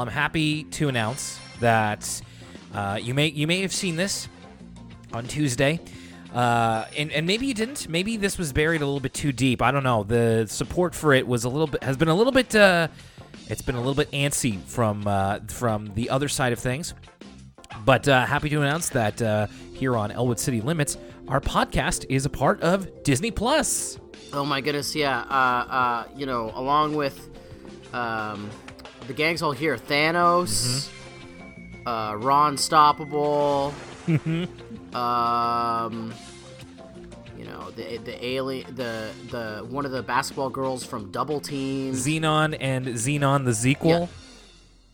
I'm happy to announce that uh, you may you may have seen this on Tuesday. Uh, and, and maybe you didn't. Maybe this was buried a little bit too deep. I don't know. The support for it was a little bit has been a little bit. Uh, it's been a little bit antsy from uh, from the other side of things. But uh, happy to announce that uh, here on Elwood City Limits, our podcast is a part of Disney Plus. Oh my goodness, yeah. Uh, uh, you know, along with um, the gangs all here, Thanos, uh, Ron Stoppable, um, you know, the the alien, the the one of the basketball girls from Double Team. Zenon and Zenon the sequel.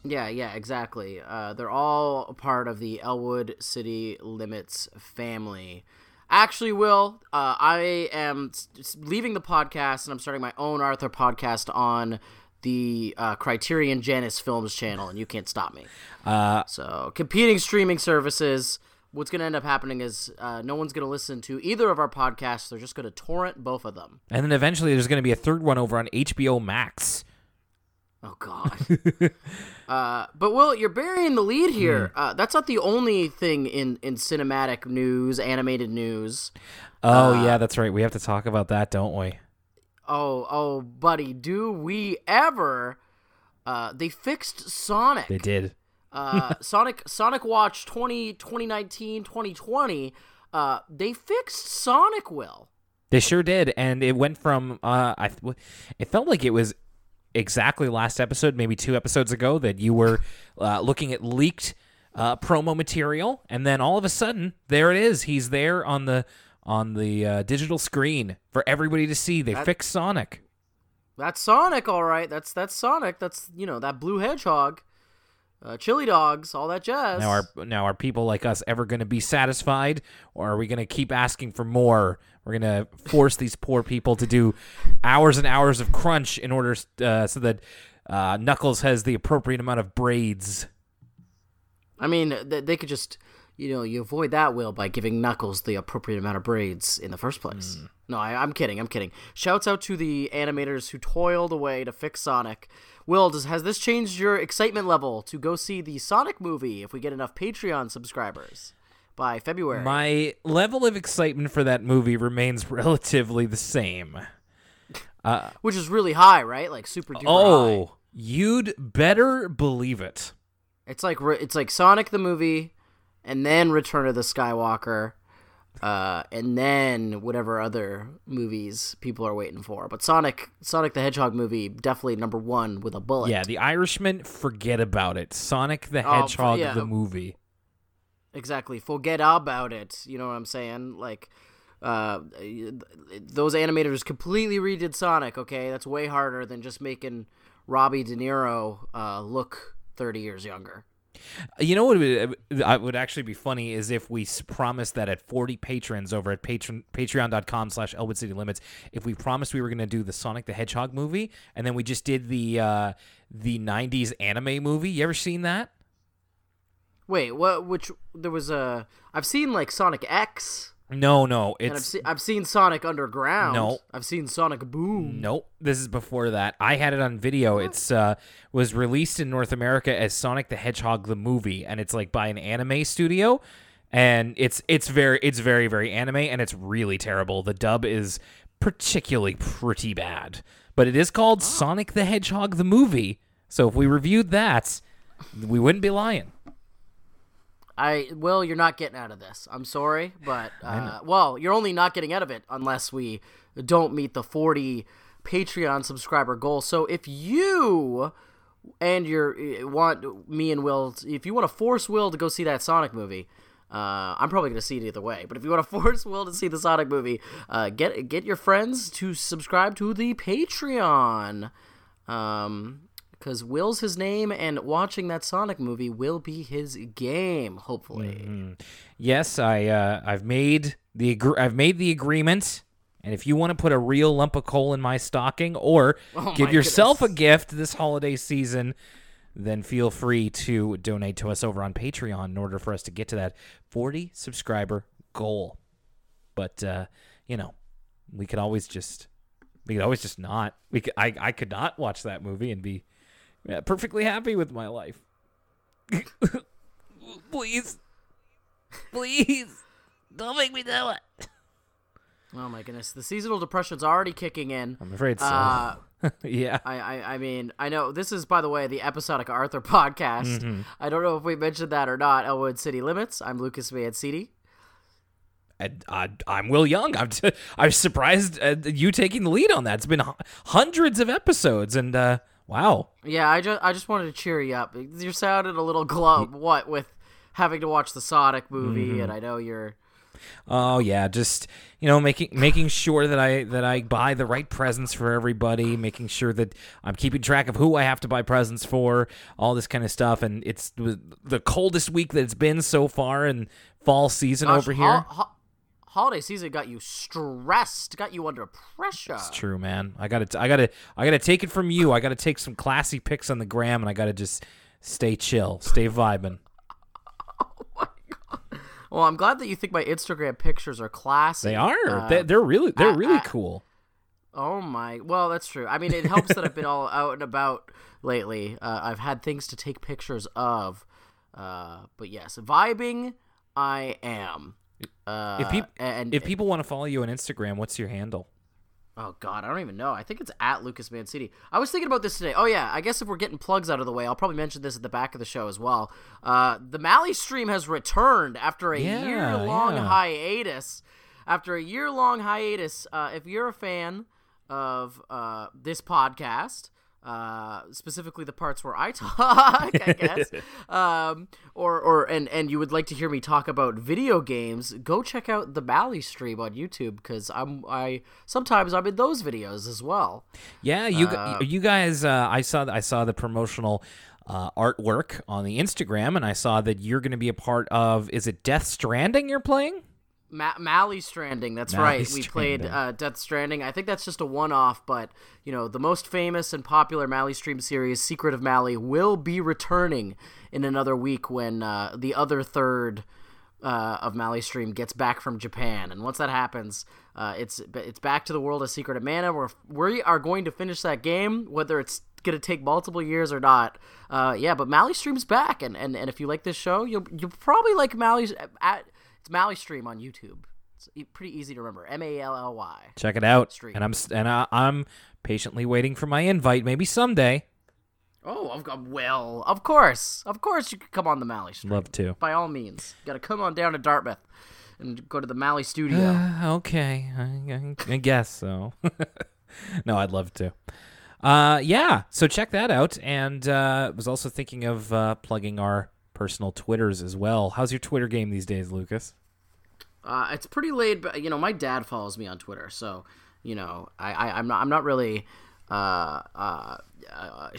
Yeah, yeah, exactly. Uh, they're all a part of the Elwood City Limits family. Actually, Will, uh, I am leaving the podcast and I'm starting my own Arthur podcast on the uh, Criterion Janus Films channel, and you can't stop me. Uh, So, competing streaming services. What's going to end up happening is uh, no one's going to listen to either of our podcasts. They're just going to torrent both of them. and then eventually there's going to be a third one over on HBO Max. Oh God. uh, but Will, you're burying the lead here. Uh, that's not the only thing in in cinematic news, animated news. Oh yeah, that's right. We have to talk about that, don't we? Oh, oh, buddy, do we ever? Uh, they fixed Sonic. They did. uh, Sonic Sonic Watch 20, 2019, 2020. Uh, they fixed Sonic. Will. They sure did, and it went from uh, I, it felt like it was exactly last episode, maybe two episodes ago, that you were uh, looking at leaked uh, promo material, and then all of a sudden, there it is. He's there on the on the uh, digital screen for everybody to see. They fixed Sonic. That's Sonic, all right. That's that's Sonic. That's you know that blue hedgehog, uh, chili dogs, all that jazz. Now, are now are people like us ever going to be satisfied, or are we going to keep asking for more? We're going to force these poor people to do hours and hours of crunch in order uh, so that uh, Knuckles has the appropriate amount of braids. I mean, they could just, you know, you avoid that will by giving Knuckles the appropriate amount of braids in the first place. Hmm. No, I, I'm kidding. I'm kidding. Shouts out to the animators who toiled away to fix Sonic. Will, does has this changed your excitement level to go see the Sonic movie if we get enough Patreon subscribers by February? My level of excitement for that movie remains relatively the same. Uh, Which is really high, right? Like super duper oh, high. Oh, you'd better believe it. It's like it's like Sonic the movie, and then Return of the Skywalker, uh, and then whatever other movies people are waiting for. But Sonic, Sonic the Hedgehog movie, definitely number one with a bullet. Yeah, The Irishman, forget about it. Sonic the Oh, Hedgehog, yeah. the movie. exactly. Forget about it. You know what I'm saying? Like, uh, those animators completely redid Sonic. Okay, that's way harder than just making Robbie De Niro uh, look 30 years younger. You know what would, would actually be funny is if we promised that at 40 patrons over at patron, patreon.com slash Elwood City Limits, if we promised we were going to do the Sonic the Hedgehog movie, and then we just did the uh, the 90s anime movie. You ever seen that? Wait, what? Which there was a? I've seen like Sonic X. No, no. And I've, It's se- I've seen Sonic Underground. No. I've seen Sonic Boom. Nope. This is before that. I had it on video. It's uh was released in North America as Sonic the Hedgehog the movie and it's like by an anime studio and it's it's very it's very very anime and it's really terrible. The dub is particularly pretty bad. But it is called Sonic the Hedgehog the movie. So if we reviewed that, we wouldn't be lying. I Will, you're not getting out of this. I'm sorry, but uh, well, you're only not getting out of it unless we don't meet the 40 Patreon subscriber goal. So if you and your want me and Will, if you want to force Will to go see that Sonic movie. Uh, I'm probably gonna see it either way, but if you want to force Will to see the Sonic movie, uh, get get your friends to subscribe to the Patreon. Um, because Will's his name, and watching that Sonic movie will be his game. Hopefully, Yes, I uh, I've made the agr- I've made the agreement, and if you want to put a real lump of coal in my stocking or give my yourself a gift this holiday season, then feel free to donate to us over on Patreon in order for us to get to that 40 subscriber goal. But uh, you know, we could always just we could always just not. We could I I could not watch that movie and be Yeah, perfectly happy with my life. Please. Please. Don't make me do it. Oh my goodness, the seasonal depression's already kicking in. I'm afraid so. Uh, yeah. I, I, I mean, I know this is, by the way, the episodic Arthur podcast. Mm-hmm. I don't know if we mentioned that or not. Elwood City Limits. I'm Lucas Mancini. I, I, I'm Will Young. I'm, t- I'm surprised at you taking the lead on that. It's been h- hundreds of episodes, and uh, wow. Yeah, I just, I just wanted to cheer you up. You sounded a little glum. What with having to watch the Sonic movie, Mm-hmm. and I know you're. Oh yeah, just you know, making making sure that I that I buy the right presents for everybody, making sure that I'm keeping track of who I have to buy presents for, all this kind of stuff. And it's the coldest week that it's been so far in fall season Gosh, over ho- here. ho- holiday season got you stressed, got you under pressure. It's true, man. I gotta, I gotta, I gotta take it from you. I gotta take some classy pics on the gram, and I gotta just stay chill, stay vibing. Oh my god. Well, I'm glad that you think my Instagram pictures are classy. They are. Uh, they, they're really, they're I- really I- cool. Oh my! Well, that's true. I mean, it helps that I've been all out and about lately. Uh, I've had things to take pictures of. Uh, but yes, vibing, I am. Uh, If peop- and If people want to follow you on Instagram, what's your handle? oh god, I don't even know. I think it's at Lucas Mancini. I was thinking about this today. Oh yeah, I guess if we're getting plugs out of the way, I'll probably mention this at the back of the show as well. Uh, the Mally stream has returned after a Yeah, year-long yeah. hiatus. After a year-long hiatus, uh, if you're a fan of uh, this podcast, uh, specifically the parts where I talk, I guess, um, or or and and you would like to hear me talk about video games, go check out the Mally stream on YouTube because I'm I sometimes I'm in those videos as well. Yeah, you gu- you guys. Uh, I saw I saw the promotional uh, artwork on the Instagram, and I saw that you're going to be a part of. Is it Death Stranding? You're playing? Ma- Mally Stranding. That's Mally right. We played uh, Death Stranding. I think that's just a one-off, but you know, the most famous and popular Mally stream series, Secret of Mally, will be returning in another week when uh, the other third uh, of Mally stream gets back from Japan. And once that happens, uh, it's it's back to the world of Secret of Mana. Where we are going to finish that game, whether it's gonna take multiple years or not. Uh, yeah, but Mally stream's back, and, and and if you like this show, you'll you'll probably like Mally's at it's Mally Stream on YouTube. It's pretty easy to remember. M A L L Y. Check it out. Stream. And I'm and I, I'm patiently waiting for my invite. Maybe someday. Oh, I've got well, of course, of course, you could come on the Mally Stream. Love to. By all means, you got to come on down to Dartmouth and go to the Mally Studio. Uh, okay, I, I, I guess so. no, I'd love to. Uh, yeah, so check that out. And uh, was also thinking of uh, plugging our personal Twitters as well. How's your Twitter game these days, Lucas? Uh, it's pretty laid, but you know, my dad follows me on Twitter, so you know, I, I I'm not I'm not really uh uh, uh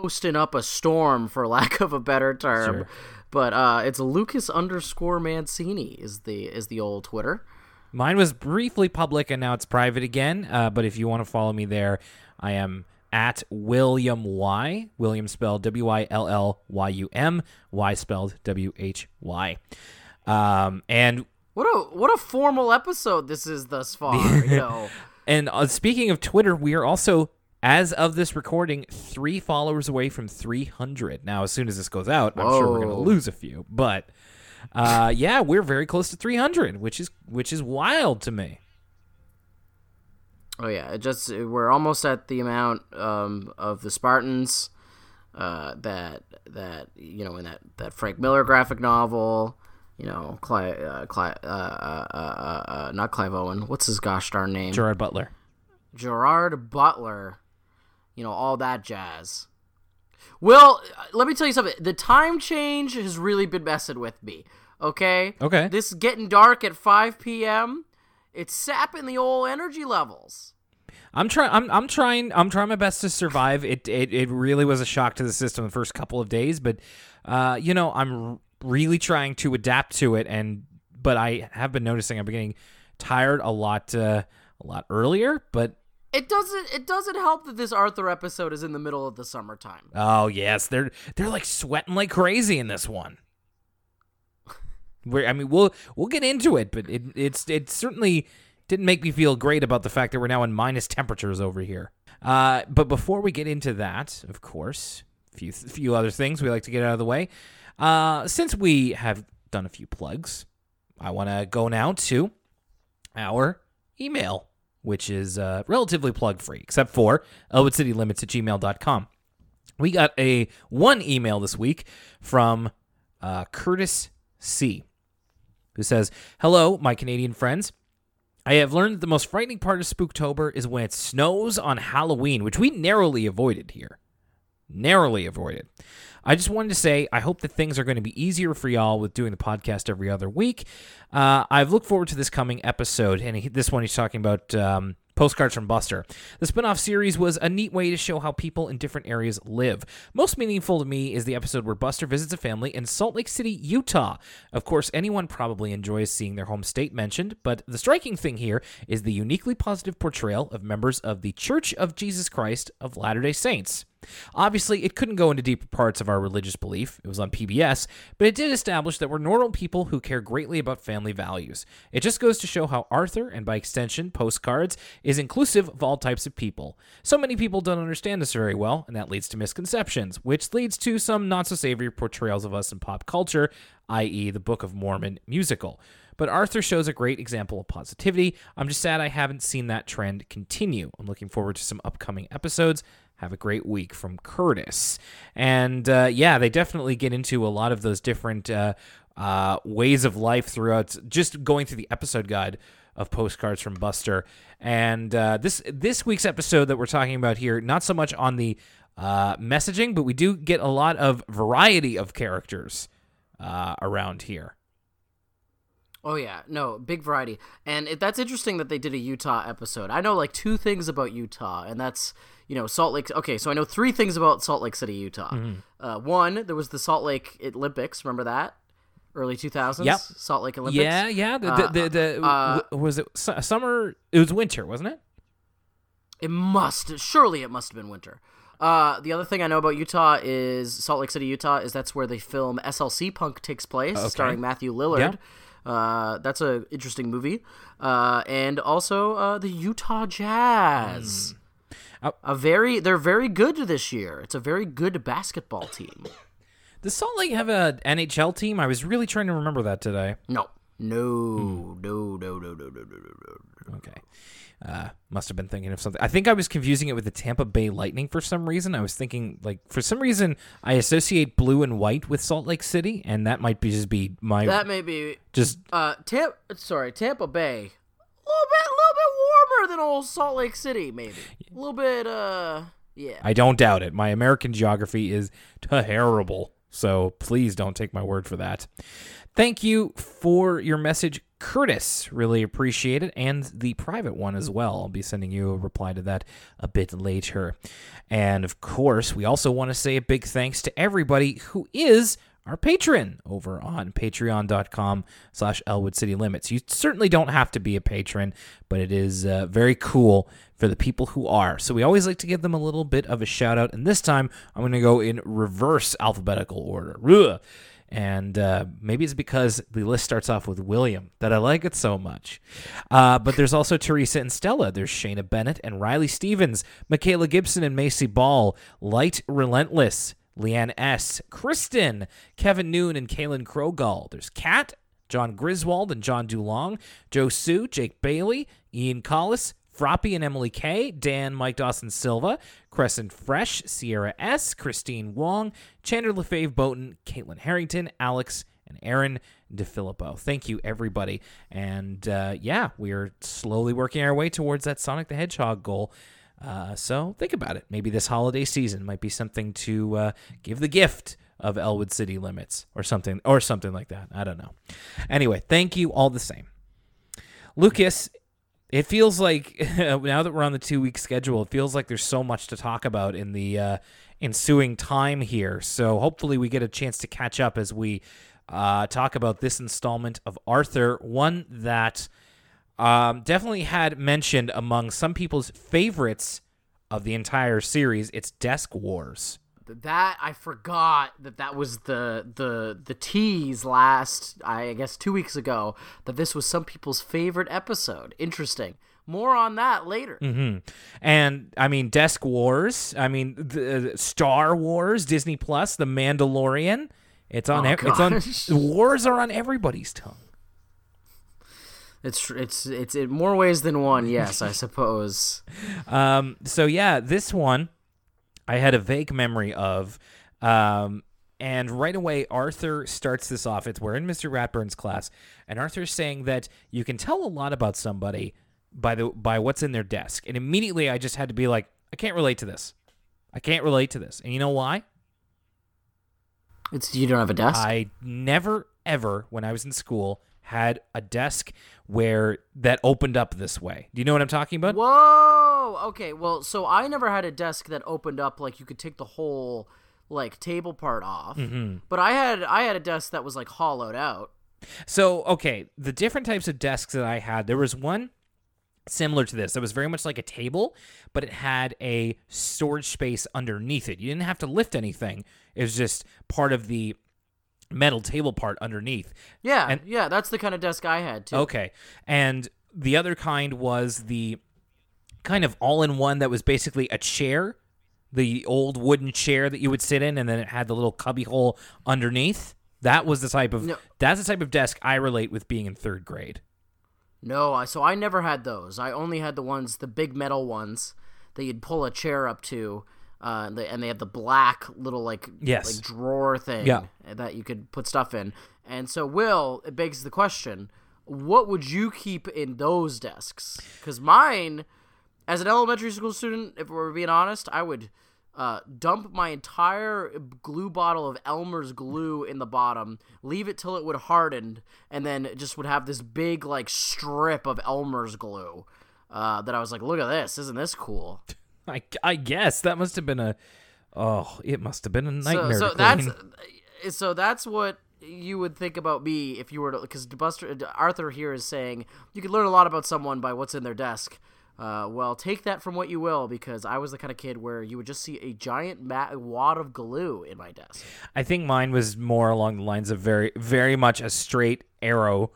posting up a storm for lack of a better term, Sure. but uh, it's Lucas underscore Mancini is the is the old Twitter. Mine was briefly public and now it's private again. Uh, but if you want to follow me there, I am at William Y. William spelled W I L L Y U M. Y spelled W H Y. Um, and What a what a formal episode this is thus far. you know, and uh, speaking of Twitter, we are also, as of this recording, three followers away from 300. Now, as soon as this goes out, I'm sure we're going to lose a few. But uh, yeah, we're very close to 300, which is which is wild to me. Oh yeah, it just we're almost at the amount um, of the Spartans uh, that that you know in that that Frank Miller graphic novel. You know, Clive, uh, Clive, uh, uh, uh, uh, not Clive Owen. What's his gosh darn name? Gerard Butler. Gerard Butler, you know, all that jazz. Well, let me tell you something. The time change has really been messing with me. Okay. Okay. This is getting dark at 5 p.m. It's sapping the old energy levels. I'm trying. I'm, I'm trying. I'm trying my best to survive. It, it it really was a shock to the system the first couple of days, but uh, you know, I'm r- really trying to adapt to it. And but I have been noticing I'm getting tired a lot uh, a lot earlier. But It doesn't. It doesn't help that this Arthur episode is in the middle of the summertime. oh yes, they're they're like sweating like crazy in this one. I mean, we'll we'll get into it, but it it's it certainly didn't make me feel great about the fact that we're now in minus temperatures over here. Uh, but before we get into that, of course, a few few other things we like to get out of the way. Uh, since we have done a few plugs, I want to go now to our email, which is uh, relatively plug free, except for elwoodcitylimits at gmail.com. We got a one email this week from uh, Curtis C, who says, Hello, my Canadian friends. I have learned that the most frightening part of Spooktober is when it snows on Halloween, which we narrowly avoided here. Narrowly avoided. I just wanted to say I hope that things are going to be easier for y'all with doing the podcast every other week. Uh, I've looked forward to this coming episode, and he, this one he's talking about um, Postcards from Buster. The spin off series was a neat way to show how people in different areas live. Most meaningful to me is the episode where Buster visits a family in Salt Lake City, Utah. Of course, anyone probably enjoys seeing their home state mentioned, but the striking thing here is the uniquely positive portrayal of members of the Church of Jesus Christ of Latter day Saints. Obviously, it couldn't go into deeper parts of our religious belief. It was on PBS, but it did establish that we're normal people who care greatly about family values. It just goes to show how Arthur, and by extension, postcards, is inclusive of all types of people. So many people don't understand us very well, and that leads to misconceptions, which leads to some not so savory portrayals of us in pop culture, i.e., the Book of Mormon musical. But Arthur shows a great example of positivity. I'm just sad I haven't seen that trend continue. I'm looking forward to some upcoming episodes. Have a great week from Curtis. And uh, yeah, they definitely get into a lot of those different uh, uh, ways of life throughout. Just going through the episode guide of postcards from Buster. And uh, this this week's episode that we're talking about here, not so much on the uh, messaging, but we do get a lot of variety of characters uh, around here. Oh yeah, no, big variety, and it, that's interesting that they did a Utah episode. I know like two things about Utah, and that's you know Salt Lake. Okay, so I know three things about Salt Lake City, Utah. Mm-hmm. Uh, one, there was the Salt Lake Olympics. Remember that? Early two thousands. Yep. Salt Lake Olympics. Yeah, yeah. The, uh, the, the, the uh, was it summer? It was winter, wasn't it? It must. Surely, it must have been winter. Uh, the other thing I know about Utah is Salt Lake City, Utah, is that's where the film SLC Punk takes place, okay. starring Matthew Lillard. Yeah. Uh, that's a interesting movie, uh, and also uh, the Utah Jazz. Mm. A very, they're very good this year. It's a very good basketball team. Does Salt Lake have a NHL team? I was really trying to remember that today. No, no, hmm. no, no, no, no, no, no, no. Okay. Uh, must have been thinking of something. I think I was confusing it with the Tampa Bay Lightning for some reason. I was thinking, like, for some reason, I associate blue and white with Salt Lake City, and that might be just be my. That may be just. Uh, Tampa. Sorry, Tampa Bay. A little bit, a little bit warmer than old Salt Lake City, maybe. A little bit. Uh, yeah. I don't doubt it. My American geography is terrible, so please don't take my word for that. Thank you for your message, Curtis. Really appreciate it. And the private one as well. I'll be sending you a reply to that a bit later. And of course, we also want to say a big thanks to everybody who is our patron over on patreon.com slash elwood city limits you certainly don't have to be a patron but it is uh, very cool for the people who are so we always like to give them a little bit of a shout out and this time i'm going to go in reverse alphabetical order Ugh. And uh, maybe it's because the list starts off with William that I like it so much. Uh, but there's also Teresa and Stella. There's Shayna Bennett and Riley Stevens, Michaela Gibson and Macy Ball, Light Relentless, Leanne S., Kristen, Kevin Noon, and Kaylin Krogall. There's Kat, John Griswold and John Dulong, Joe Sue, Jake Bailey, Ian Collis, Froppy and Emily K, Dan, Mike Dawson Silva, Crescent Fresh, Sierra S, Christine Wong, Chandler LeFave Boughton, Caitlin Harrington, Alex, and Aaron DeFilippo. Thank you, everybody. And uh, yeah, we are slowly working our way towards that Sonic the Hedgehog goal. Uh, so think about it. Maybe this holiday season might be something to uh, give the gift of Elwood City Limits or something or something like that. I don't know. Anyway, thank you all the same. Lucas it feels like now that we're on the two week schedule, it feels like there's so much to talk about in the uh, ensuing time here. So hopefully we get a chance to catch up as we uh, talk about this installment of Arthur, one that um, definitely had mentioned among some people's favorites of the entire series. It's Desk Wars that I forgot that that was the the the tease last I guess two weeks ago that this was some people's favorite episode. Interesting. more on that later. hmm And I mean, Desk Wars. I mean, the, uh, Star Wars, Disney Plus, The Mandalorian. It's on. Oh, ev- it's on. Wars are on everybody's tongue. It's it's it's in more ways than one. Yes, I suppose. Um, so yeah, this one I had a vague memory of. Um, and right away, Arthur starts this off. It's we're in Mr. Ratburn's class, and Arthur's saying that you can tell a lot about somebody by the by what's in their desk. And immediately, I just had to be like, I can't relate to this. I can't relate to this. And you know why? It's you don't have a desk. I never ever, when I was in school, had a desk where that opened up this way. Do you know what I'm talking about? Whoa. Okay. Well, so I never had a desk that opened up like you could take the whole like table part off. Mm-hmm. But I had I had a desk that was like hollowed out. So, okay, the different types of desks that I had, there was one similar to this. It was very much like a table, but it had a storage space underneath it. You didn't have to lift anything. It was just part of the metal table part underneath. Yeah. And- yeah. That's the kind of desk I had too. Okay. And the other kind was the kind of all in one that was basically a chair, the old wooden chair that you would sit in, and then it had the little cubby hole underneath. That was the type of No. that's the type of desk I relate with being in third grade. No, I so I never had those. I only had the ones, the big metal ones that you'd pull a chair up to, uh, and they, and they had the black little like Yes. like drawer thing Yeah. that you could put stuff in. And so, Will, it begs the question: What would you keep in those desks? Because mine, as an elementary school student, if we're being honest, I would. Uh, dump my entire glue bottle of Elmer's glue in the bottom, leave it till it would harden, and then it just would have this big like strip of Elmer's glue. Uh, that I was like, look at this, isn't this cool? I, I guess that must have been a oh it must have been a nightmare. so, so that's so that's what you would think about me if you were to because Buster Arthur here is saying you could learn a lot about someone by what's in their desk. Uh, well, take that from what you will, because I was the kind of kid where you would just see a giant ma- wad of glue in my desk. I think mine was more along the lines of very very much a straight arrow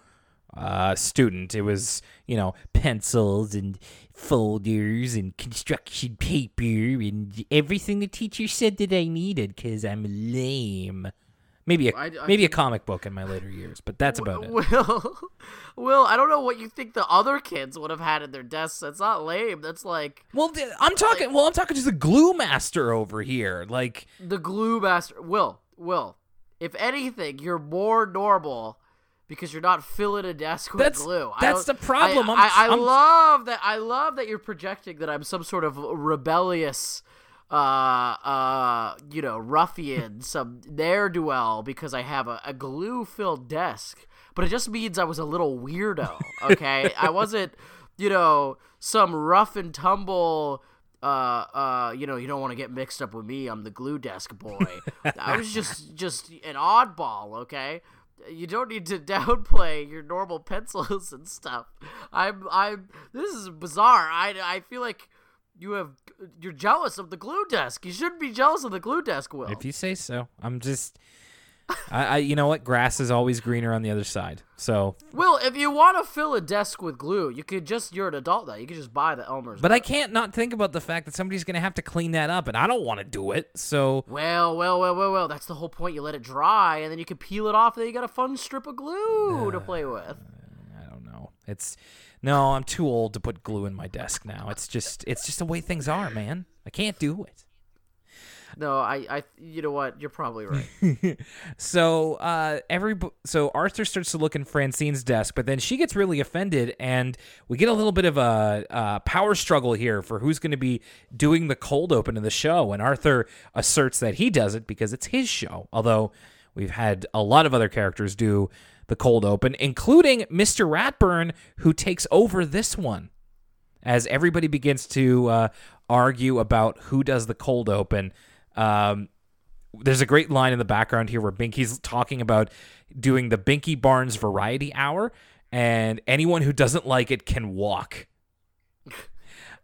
uh, student. It was you know pencils and folders and construction paper and everything the teacher said that I needed because I'm lame. Maybe a I- I maybe a comic book in my later years, but that's about it. Will, Will, I don't know what you think the other kids would have had in their desks. That's not lame. That's like Well, I'm talking. Well, I'm talking to the glue master over here. Like, the glue master. Will, Will, if anything, you're more normal because you're not filling a desk with That's- glue. That's the problem. I, I, I I'm- love that. I love that you're projecting that I'm some sort of rebellious, uh, uh, you know, ruffian, some ne'er do well because I have a, a glue filled desk. But it just means I was a little weirdo. Okay, I wasn't, you know, some rough and tumble uh uh you know you don't want to get mixed up with me i'm the glue desk boy i was just just an oddball okay you don't need to downplay your normal pencils and stuff. I'm i'm this is bizarre. I i feel like you have you're jealous of the glue desk. You shouldn't be jealous of the glue desk will. If you say so, I'm just. I, I, you know what? Grass is always greener on the other side. So, will if you want to fill a desk with glue you could just you're an adult now you could just buy the elmer's but I can't not think about the fact that somebody's gonna have to clean that up, and I don't want to do it. So, Well, well, well, well, well. That's the whole point. You let it dry, and then you can peel it off, and then you got a fun strip of glue uh, to play with. I don't know. It's no, I'm too old to put glue in my desk now. It's just, it's just the way things are, man. I can't do it. No, I, I, you know what? You're probably right. So uh, every so Arthur starts to look in Francine's desk, but then she gets really offended, and we get a little bit of a, uh power struggle here for who's going to be doing the cold open of the show. And Arthur asserts that he does it because it's his show. Although we've had a lot of other characters do the cold open, including Mr. Ratburn, who takes over this one as everybody begins to uh, argue about who does the cold open. Um, there's a great line in the background here where Binky's talking about doing the Binky Barnes Variety Hour, and anyone who doesn't like it can walk.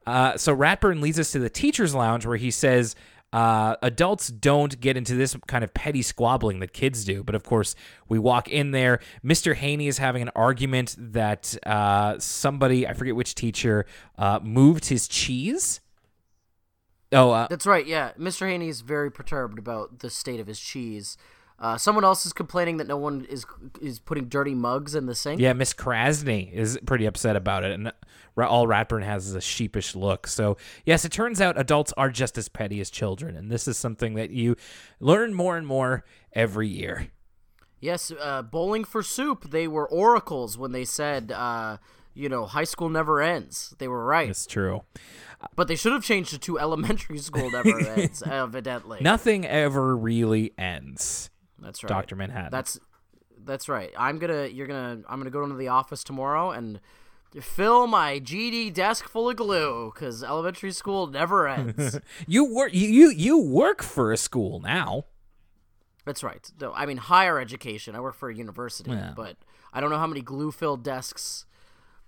Uh, so Ratburn leads us to the teacher's lounge where he says, Uh, adults don't get into this kind of petty squabbling that kids do, but of course, we walk in there. Mr. Haney is having an argument that uh, somebody, I forget which teacher, uh, moved his cheese. Oh, uh, That's right. Yeah, Mr. Haney is very perturbed about the state of his cheese. Uh, someone else is complaining that no one is is putting dirty mugs in the sink. Yeah, Miss Krasny is pretty upset about it, and all Ratburn has is a sheepish look. So, yes, it turns out adults are just as petty as children, and this is something that you learn more and more every year. Yes, uh, bowling for soup. They were oracles when they said, uh, you know, high school never ends. They were right, It's true. But they should have changed it to elementary school never ends. Evidently, Nothing ever really ends. that's right, Doctor Manhattan. That's that's right. I'm gonna you're gonna I'm gonna go into the office tomorrow and fill my GD desk full of glue because elementary school never ends. you work. You, you you work for a school now. that's right. No, I mean higher education. I work for a university, Yeah. but I don't know how many glue filled desks.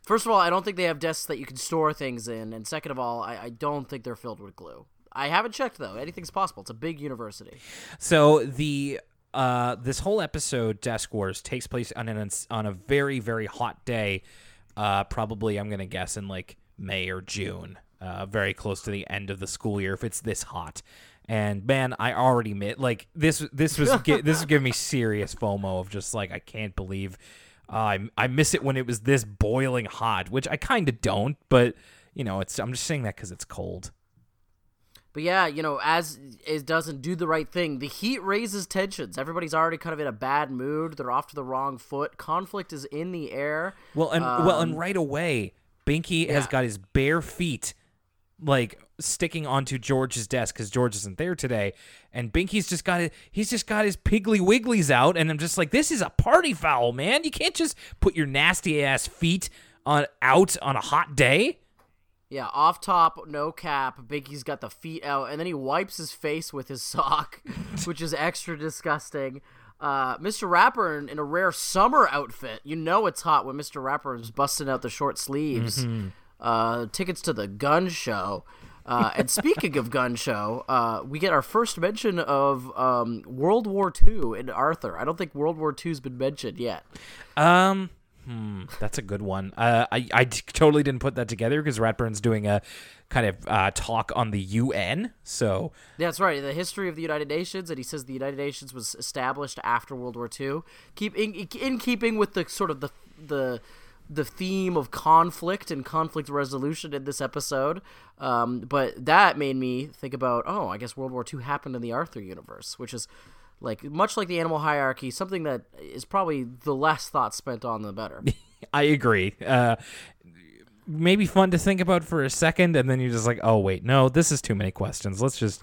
First of all, I don't think they have desks that you can store things in, and second of all, I, I don't think they're filled with glue. I haven't checked though. Anything's possible. It's a big university. So the uh, this whole episode, Desk Wars, takes place on an on a very very hot day. Uh, probably I'm gonna guess in like May or June, uh, very close to the end of the school year if it's this hot. And man, I already admit like this this was this was giving me serious FOMO of just like I can't believe uh, I I miss it when it was this boiling hot, which I kind of don't, but you know it's I'm just saying that because it's cold. But yeah, you know, as it doesn't do the right thing, the heat raises tensions. Everybody's already kind of in a bad mood. They're off to the wrong foot. Conflict is in the air. Well, and well, and right away, Binky has Um, got his bare feet like sticking onto George's desk because George isn't there today, and Binky's just got it. He's just got his piggly wigglies out, and I'm just like, this is a party foul, man. You can't just put your nasty ass feet on out on a hot day. Yeah, off top, no cap. Binky's got the feet out, and then he wipes his face with his sock, which is extra disgusting. Uh, Mr. Ratburn in, in a rare summer outfit. You know it's hot when Mr. Ratburn is busting out the short sleeves. Uh, tickets to the gun show. Uh, and speaking of gun show, uh, we get our first mention of um, World War II in Arthur. I don't think World War II's been mentioned yet. Um, hmm, that's a good one. Uh, I I t- totally didn't put that together because Ratburn's doing a kind of uh, talk on the UN, so That's right. The history of the United Nations, and he says the United Nations was established after World War II. Keep in, in keeping with the sort of the the the theme of conflict and conflict resolution in this episode. Um, but that made me think about, oh, I guess World War II happened in the Arthur universe, which is like much like the animal hierarchy, something that is probably the less thought spent on, the better. I agree. Uh, maybe fun to think about for a second, and then you're just like, oh wait, no, this is too many questions. Let's just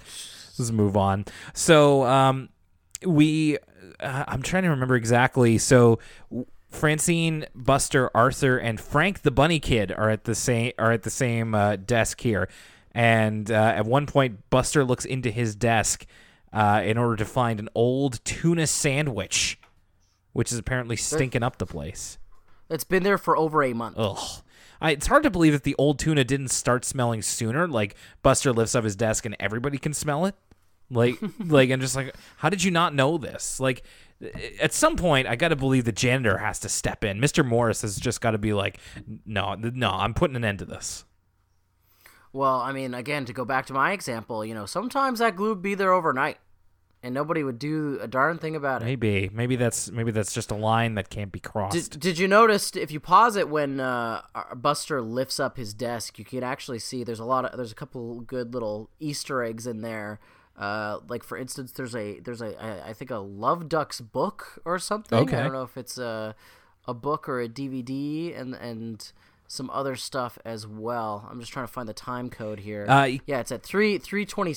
let's move on. So, um, we, uh, I'm trying to remember exactly. So. w- Francine, Buster, Arthur, and Frank the Bunny Kid are at the same are at the same uh, desk here, and uh, at one point, Buster looks into his desk uh, in order to find an old tuna sandwich, which is apparently stinking up the place. it's been there for over a month. Ugh. I, it's hard to believe that the old tuna didn't start smelling sooner. Like Buster lifts up his desk and everybody can smell it. Like, like, I'm just like, how did you not know this? Like, at some point, I got to believe the janitor has to step in. Mister Morris has just got to be like, no, no, I'm putting an end to this. Well, I mean, again, to go back to my example, you know, sometimes that glue would be there overnight, and nobody would do a darn thing about it. Maybe, maybe that's maybe that's just a line that can't be crossed. Did, did you notice if you pause it when uh, Buster lifts up his desk, you can actually see there's a lot of there's a couple good little Easter eggs in there. Uh, like for instance, there's a there's a I think a Love Ducks book or something. Okay. I don't know if it's a a book or a DVD and and some other stuff as well. I'm just trying to find the time code here. Uh, yeah, it's at three three twenty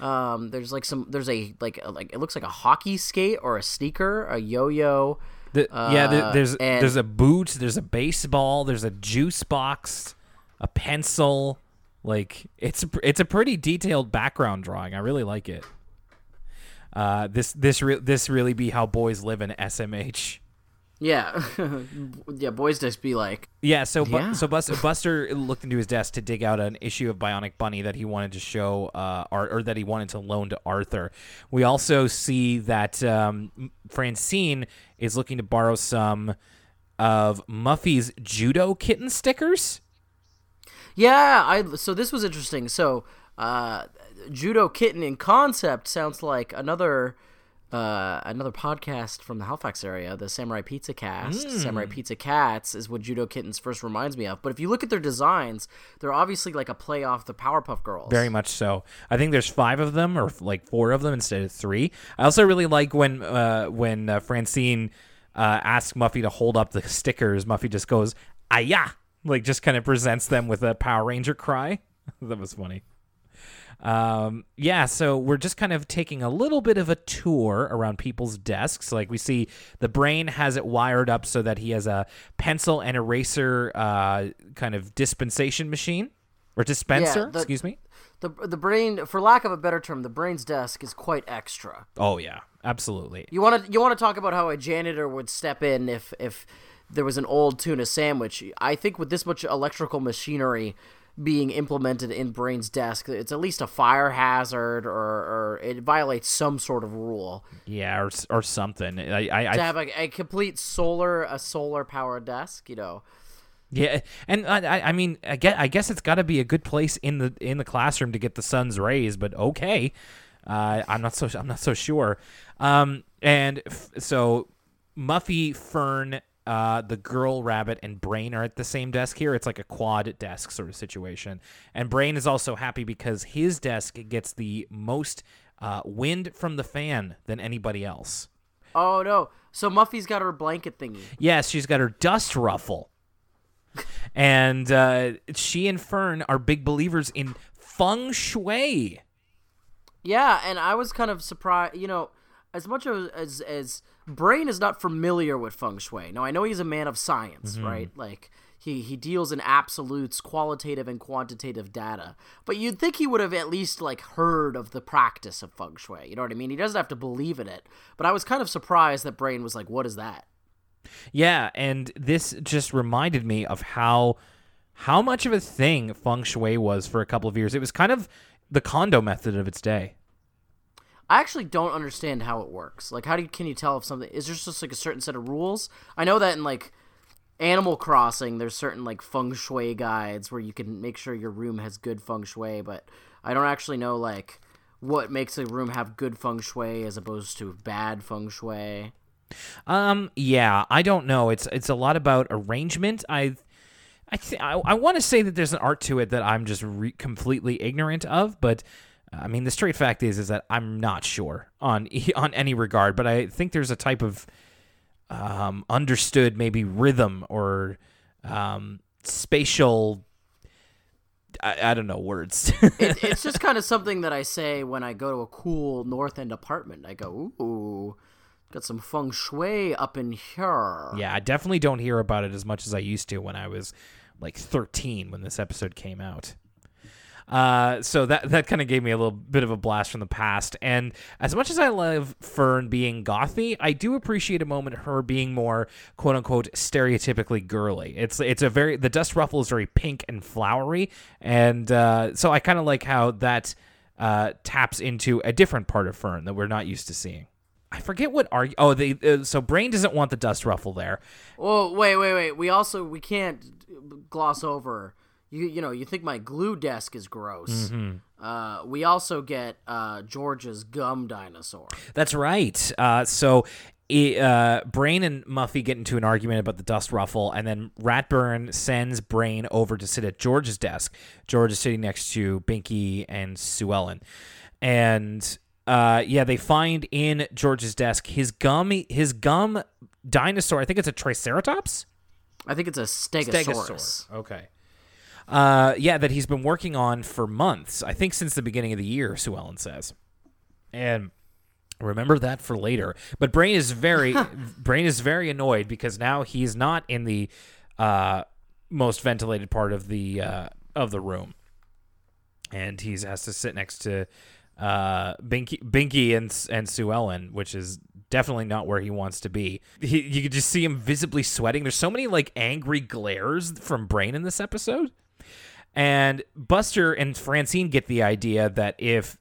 Um, there's like some there's a like a, like it looks like a hockey skate or a sneaker, a yo-yo. The- yeah, there, Uh, there's and- there's a boot, there's a baseball, there's a juice box, a pencil. Like it's a, it's a pretty detailed background drawing. I really like it. Uh, this this re- this really be how boys live in SMH. Yeah, yeah. Boys just be like, Yeah, so Bu- Yeah. so Buster, Buster looked into his desk to dig out an issue of Bionic Bunny that he wanted to show, uh, Ar- or that he wanted to loan to Arthur. We also see that um, Francine is looking to borrow some of Muffy's judo kitten stickers. Yeah. I so this was interesting. So, uh, judo kitten in concept sounds like another. Uh, another podcast from the Halifax area, the Samurai Pizza Cast. Samurai Pizza Cats is what Judo Kittens first reminds me of. But if you look at their designs, they're obviously like a play off the Powerpuff Girls. Very much so. I think there's five of them, or like four of them instead of three. I also really like when uh, when uh, Francine uh, asks Muffy to hold up the stickers. Muffy just goes "Aya," like just kind of presents them with a Power Ranger cry. that was funny. Um, yeah, so we're just kind of taking a little bit of a tour around people's desks. Like we see the brain has it wired up so that he has a pencil and eraser uh, kind of dispensation machine or dispenser. the- excuse me. The the brain, for lack of a better term, the brain's desk is quite extra. Oh yeah, absolutely. You want to you want to talk about how a janitor would step in if if there was an old tuna sandwich. I think with this much electrical machinery being implemented in Brain's desk, it's at least a fire hazard or, or it violates some sort of rule Yeah, or or something. I I, to I have a, a complete solar a solar powered desk. You know, yeah, and I I- I mean I guess I guess it's got to be a good place in the in the classroom to get the sun's rays. But okay, uh, I'm not so I'm not so sure. Um, and f- so Muffy, Fern. Uh, the girl rabbit and Brain are at the same desk here. It's like a quad desk sort of situation. And Brain is also happy because his desk gets the most uh, wind from the fan than anybody else. oh no. So Muffy's got her blanket thingy. Yes, she's got her dust ruffle. and uh, she and Fern are big believers in feng shui. Yeah, and I was kind of surprised. You know, as much as as, as Brain is not familiar with feng shui. Now I know he's a man of science, mm-hmm. right? Like he he deals in absolutes, qualitative and quantitative data. But you'd think he would have at least like heard of the practice of feng shui. You know what I mean? He doesn't have to believe in it. But I was kind of surprised that Brain was like, "What is that?" Yeah, and this just reminded me of how how much of a thing feng shui was for a couple of years. It was kind of the Kondo method of its day. I actually don't understand how it works. Like, how do you, can you tell if something is there just like a certain set of rules? I know that in like Animal Crossing, there's certain like feng shui guides where you can make sure your room has good feng shui, but I don't actually know like what makes a room have good feng shui as opposed to bad feng shui. Um, yeah, I don't know. It's it's a lot about arrangement. I, I th- I, I want to say that there's an art to it that I'm just re- completely ignorant of, but I mean the straight fact is is that I'm not sure on on any regard. But I think there's a type of um, understood maybe rhythm or um, spatial. I, I don't know words. It, it's just kind of something that I say when I go to a cool North End apartment. I go, ooh, got some feng shui up in here. Yeah, I definitely don't hear about it as much as I used to when I was like 13 when this episode came out. Uh, so that that kind of gave me a little bit of a blast from the past. And as much as I love Fern being gothy, I do appreciate a moment her being more quote unquote stereotypically girly. It's it's a very the dust ruffle is very pink and flowery, and uh, so I kind of like how that uh, taps into a different part of Fern that we're not used to seeing. I forget what argue. Oh, they uh, so Brain doesn't want the dust ruffle there. Well, wait, wait, wait. We also we can't gloss over. You you know you think my glue desk is gross. Uh, we also get uh, George's gum dinosaur. That's right. Uh, so. i- uh, Brain and Muffy get into an argument about the dust ruffle, and then Ratburn sends Brain over to sit at George's desk. George is sitting next to Binky and Sue Ellen, and uh, yeah, they find in George's desk his gum, his gum dinosaur. I think it's a Triceratops. I think it's a stegosaurus. Okay. Uh, yeah, that he's been working on for months. I think since the beginning of the year, Sue Ellen says. And remember that for later. But Brain is very Brain is very annoyed because now he's not in the uh, most ventilated part of the uh, of the room, and he has to sit next to uh, Binky, Binky and and Sue Ellen, which is definitely not where he wants to be. He, you could just see him visibly sweating. There's so many like angry glares from Brain in this episode. And Buster and Francine get the idea that if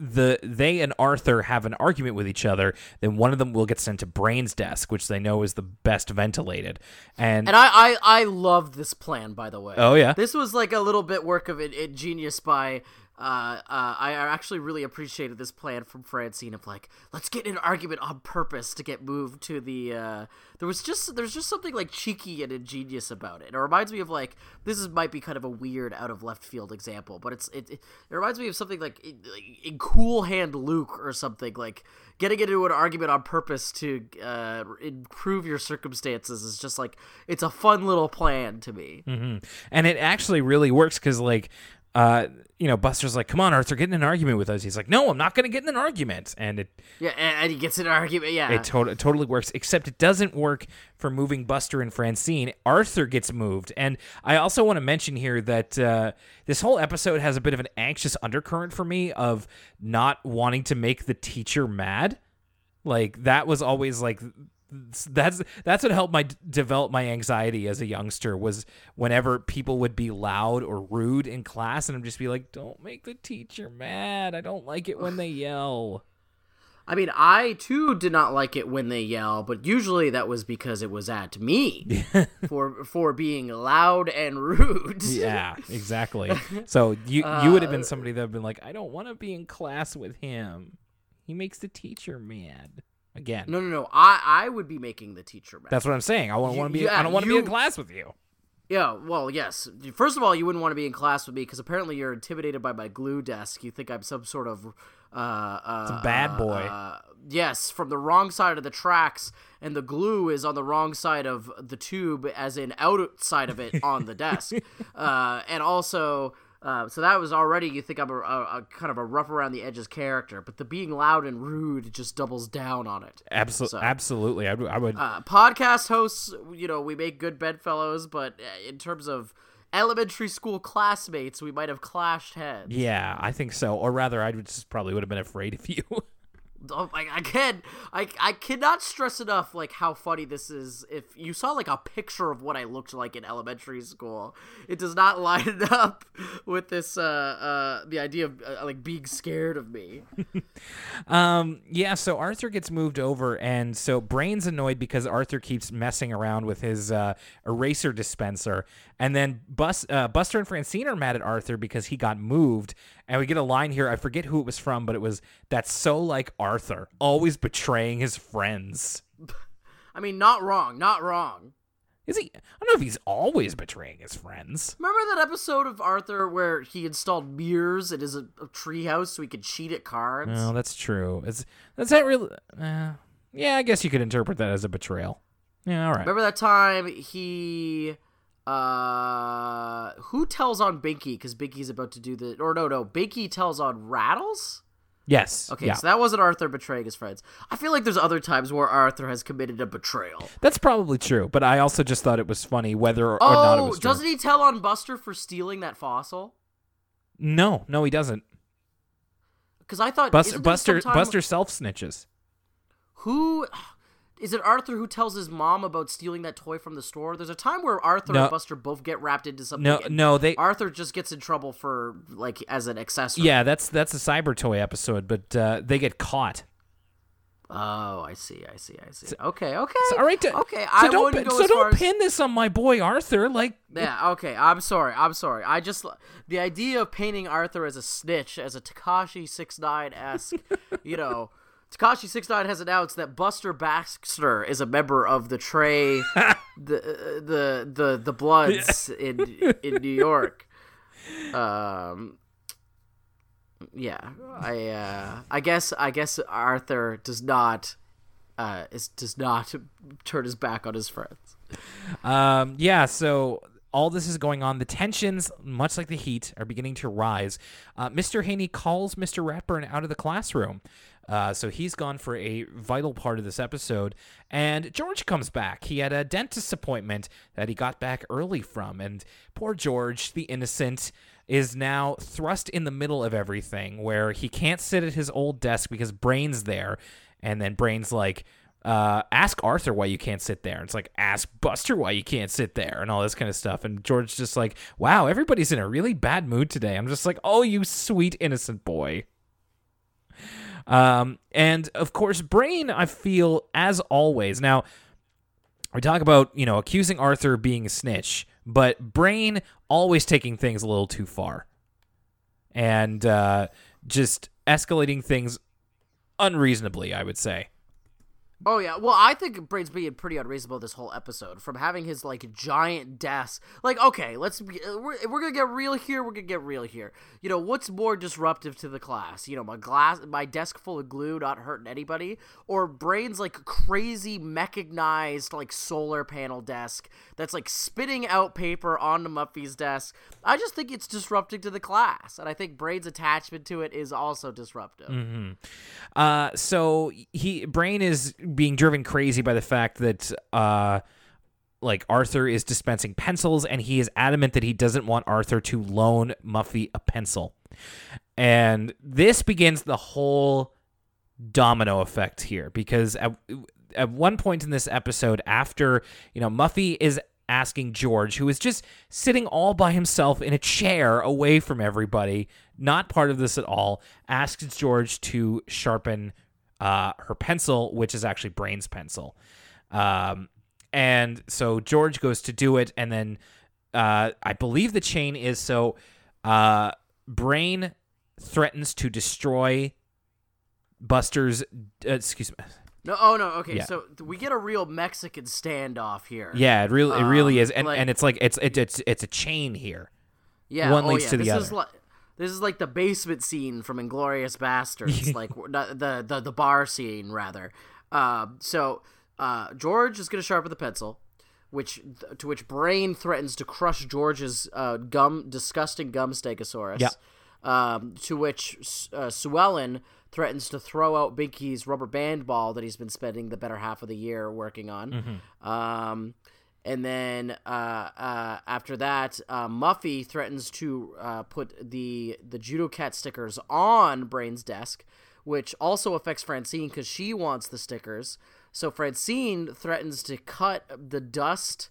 the they and Arthur have an argument with each other, then one of them will get sent to Brain's desk, which they know is the best ventilated. And, And I, I, I love this plan, by the way. oh yeah, This was like a little bit work of it, it genius by. Uh, uh, I actually really appreciated this plan from Francine of like, let's get in an argument on purpose to get moved to the. Uh, there was just there's just something like cheeky and ingenious about it. And It reminds me of like this is might be kind of a weird out of left field example, but it's it, it, it reminds me of something like in, in Cool Hand Luke or something like getting into an argument on purpose to uh, improve your circumstances is just like it's a fun little plan to me. and it actually really works because like uh you know buster's like come on arthur get in an argument with us. He's like no i'm not gonna get in an argument. And it Yeah, and, he gets in an argument. Yeah, it to- totally works except it doesn't work for moving buster and francine. Arthur gets moved. And i also want to mention here that uh, this whole episode has a bit of an anxious undercurrent for me of not wanting to make the teacher mad. Like that was always like that's that's what helped my develop my anxiety as a youngster was whenever people would be loud or rude in class and I'd just be like don't make the teacher mad. I don't like it when they yell. I mean, I too did not like it when they yell, but usually that was because it was at me for for being loud and rude. yeah exactly. So you you would have been uh, somebody that would have been like I don't want to be in class with him. He makes the teacher mad again No, no, no. I I would be making the teacher mad. that's what I'm saying I want to be yeah, I don't want to be in class with you Yeah, well, yes. First of all, you wouldn't want to be in class with me because apparently you're intimidated by my glue desk. You think I'm some sort of uh, uh, bad uh, boy. Uh, yes, from the wrong side of the tracks, and the glue is on the wrong side of the tube, as in outside of it on the desk. Uh, and also, uh, so that was already you think I'm a, a, a kind of a rough around the edges character, but the being loud and rude just doubles down on it. Absolutely, So- absolutely. I would, I would uh, podcast hosts, you know, we make good bedfellows, but uh, in terms of elementary school classmates, we might have clashed heads. yeah, I think so. Or rather, I would just probably would have been afraid of you. Oh, I, I I, I cannot stress enough like how funny this is. If you saw like a picture of what I looked like in elementary school, it does not line up with this uh uh the idea of uh, like being scared of me. Um, yeah, so Arthur gets moved over, and so Brain's annoyed because Arthur keeps messing around with his uh, eraser dispenser, and then Bus, uh, Buster and Francine are mad at Arthur because he got moved, and we get a line here. I forget who it was from, but it was that's so like Arthur, always betraying his friends. I mean, not wrong, not wrong. Is he? I don't know if he's always betraying his friends. Remember that episode of Arthur where he installed mirrors in his uh, treehouse so he could cheat at cards? No, that's true. Is that's that really? Uh, yeah, I guess you could interpret that as a betrayal. Yeah, all right. Remember that time he uh who tells on Binky because Binky's about to do the or no no Binky tells on Rattles? Yes. Okay, Yeah. so that wasn't Arthur betraying his friends. I feel like there's other times where Arthur has committed a betrayal. That's probably true, but I also just thought it was funny whether or, or not it Oh, was true. doesn't he tell on Buster for stealing that fossil? No, no, he doesn't. Because I thought Buster, Buster, Buster self snitches. Who is it? Arthur who tells his mom about stealing that toy from the store? There's a time where Arthur No. and Buster both get wrapped into something. No, no, they. Arthur just gets in trouble for like as an accessory. Yeah, that's that's a cyber toy episode, but uh, they get caught. Oh, I see. I see. I see. Okay. Okay. So, all right, to- okay. So I don't wouldn't pin- go so don't as- pin this on my boy Arthur. Like, Yeah. Okay. I'm sorry. I'm sorry. I just the idea of painting Arthur as a snitch, as a Tekashi Six Nine esque, you know. Tekashi Six Nine has announced that Buster Baxter is a member of the Trey, the uh, the the the Bloods in in New York. Um, yeah, I uh, I guess I guess Arthur does not uh is does not turn his back on his friends. Um, yeah, so all this is going on. The tensions, much like the heat, are beginning to rise. Uh, Mr. Haney calls Mr. Ratburn out of the classroom. Uh, so he's gone for a vital part of this episode. And George comes back. He had a dentist appointment that he got back early from. And poor George, the innocent, is now thrust in the middle of everything where he can't sit at his old desk because Brain's there. And then Brain's like, uh, ask Arthur why you can't sit there. It's like, ask Buster why you can't sit there and all this kind of stuff. And George's just like, wow, everybody's in a really bad mood today. I'm just like, oh, you sweet, innocent boy. Um, and of course, Brain, I feel, as always. Now, we talk about, you know, accusing Arthur of being a snitch, but Brain always taking things a little too far and uh, just escalating things unreasonably, I would say. Oh yeah, well I think Brain's being pretty unreasonable this whole episode from having his like giant desk. Like, okay, let's be, we're, we're gonna get real here. We're gonna get real here. You know what's more disruptive to the class? You know my glass, my desk full of glue, not hurting anybody, or Brain's like crazy mechanized like solar panel desk that's like spitting out paper onto Muffy's desk. I just think it's disrupting to the class, and I think Brain's attachment to it is also disruptive. Mm-hmm. Uh, so he Brain is being driven crazy by the fact that uh like Arthur is dispensing pencils and he is adamant that he doesn't want Arthur to loan Muffy a pencil. And this begins the whole domino effect here because at, at one point in this episode after, you know, Muffy is asking George, who is just sitting all by himself in a chair away from everybody, not part of this at all, asks George to sharpen uh, her pencil, which is actually Brain's pencil. Um, and so George goes to do it, and then uh, I believe the chain is so uh, Brain threatens to destroy Buster's. Uh, excuse me. No, oh no, okay. Yeah. So we get a real Mexican standoff here. Yeah, it really, it really Um, is, and like- and it's like it's it, it's it's a chain here. Yeah, One oh, leads yeah. to the this other. Is like, this is like the basement scene from Inglourious Basterds, like the, the the bar scene rather. Um, so uh, George is going to sharpen the pencil, which to which Brain threatens to crush George's uh, gum, disgusting gum stegosaurus. Yeah. Um, to which uh, Sue Ellen threatens to throw out Binky's rubber band ball that he's been spending the better half of the year working on. Um, and then uh, uh, after that, uh, Muffy threatens to uh, put the the judo cat stickers on Brain's desk, which also affects Francine because she wants the stickers. So Francine threatens to cut the dust,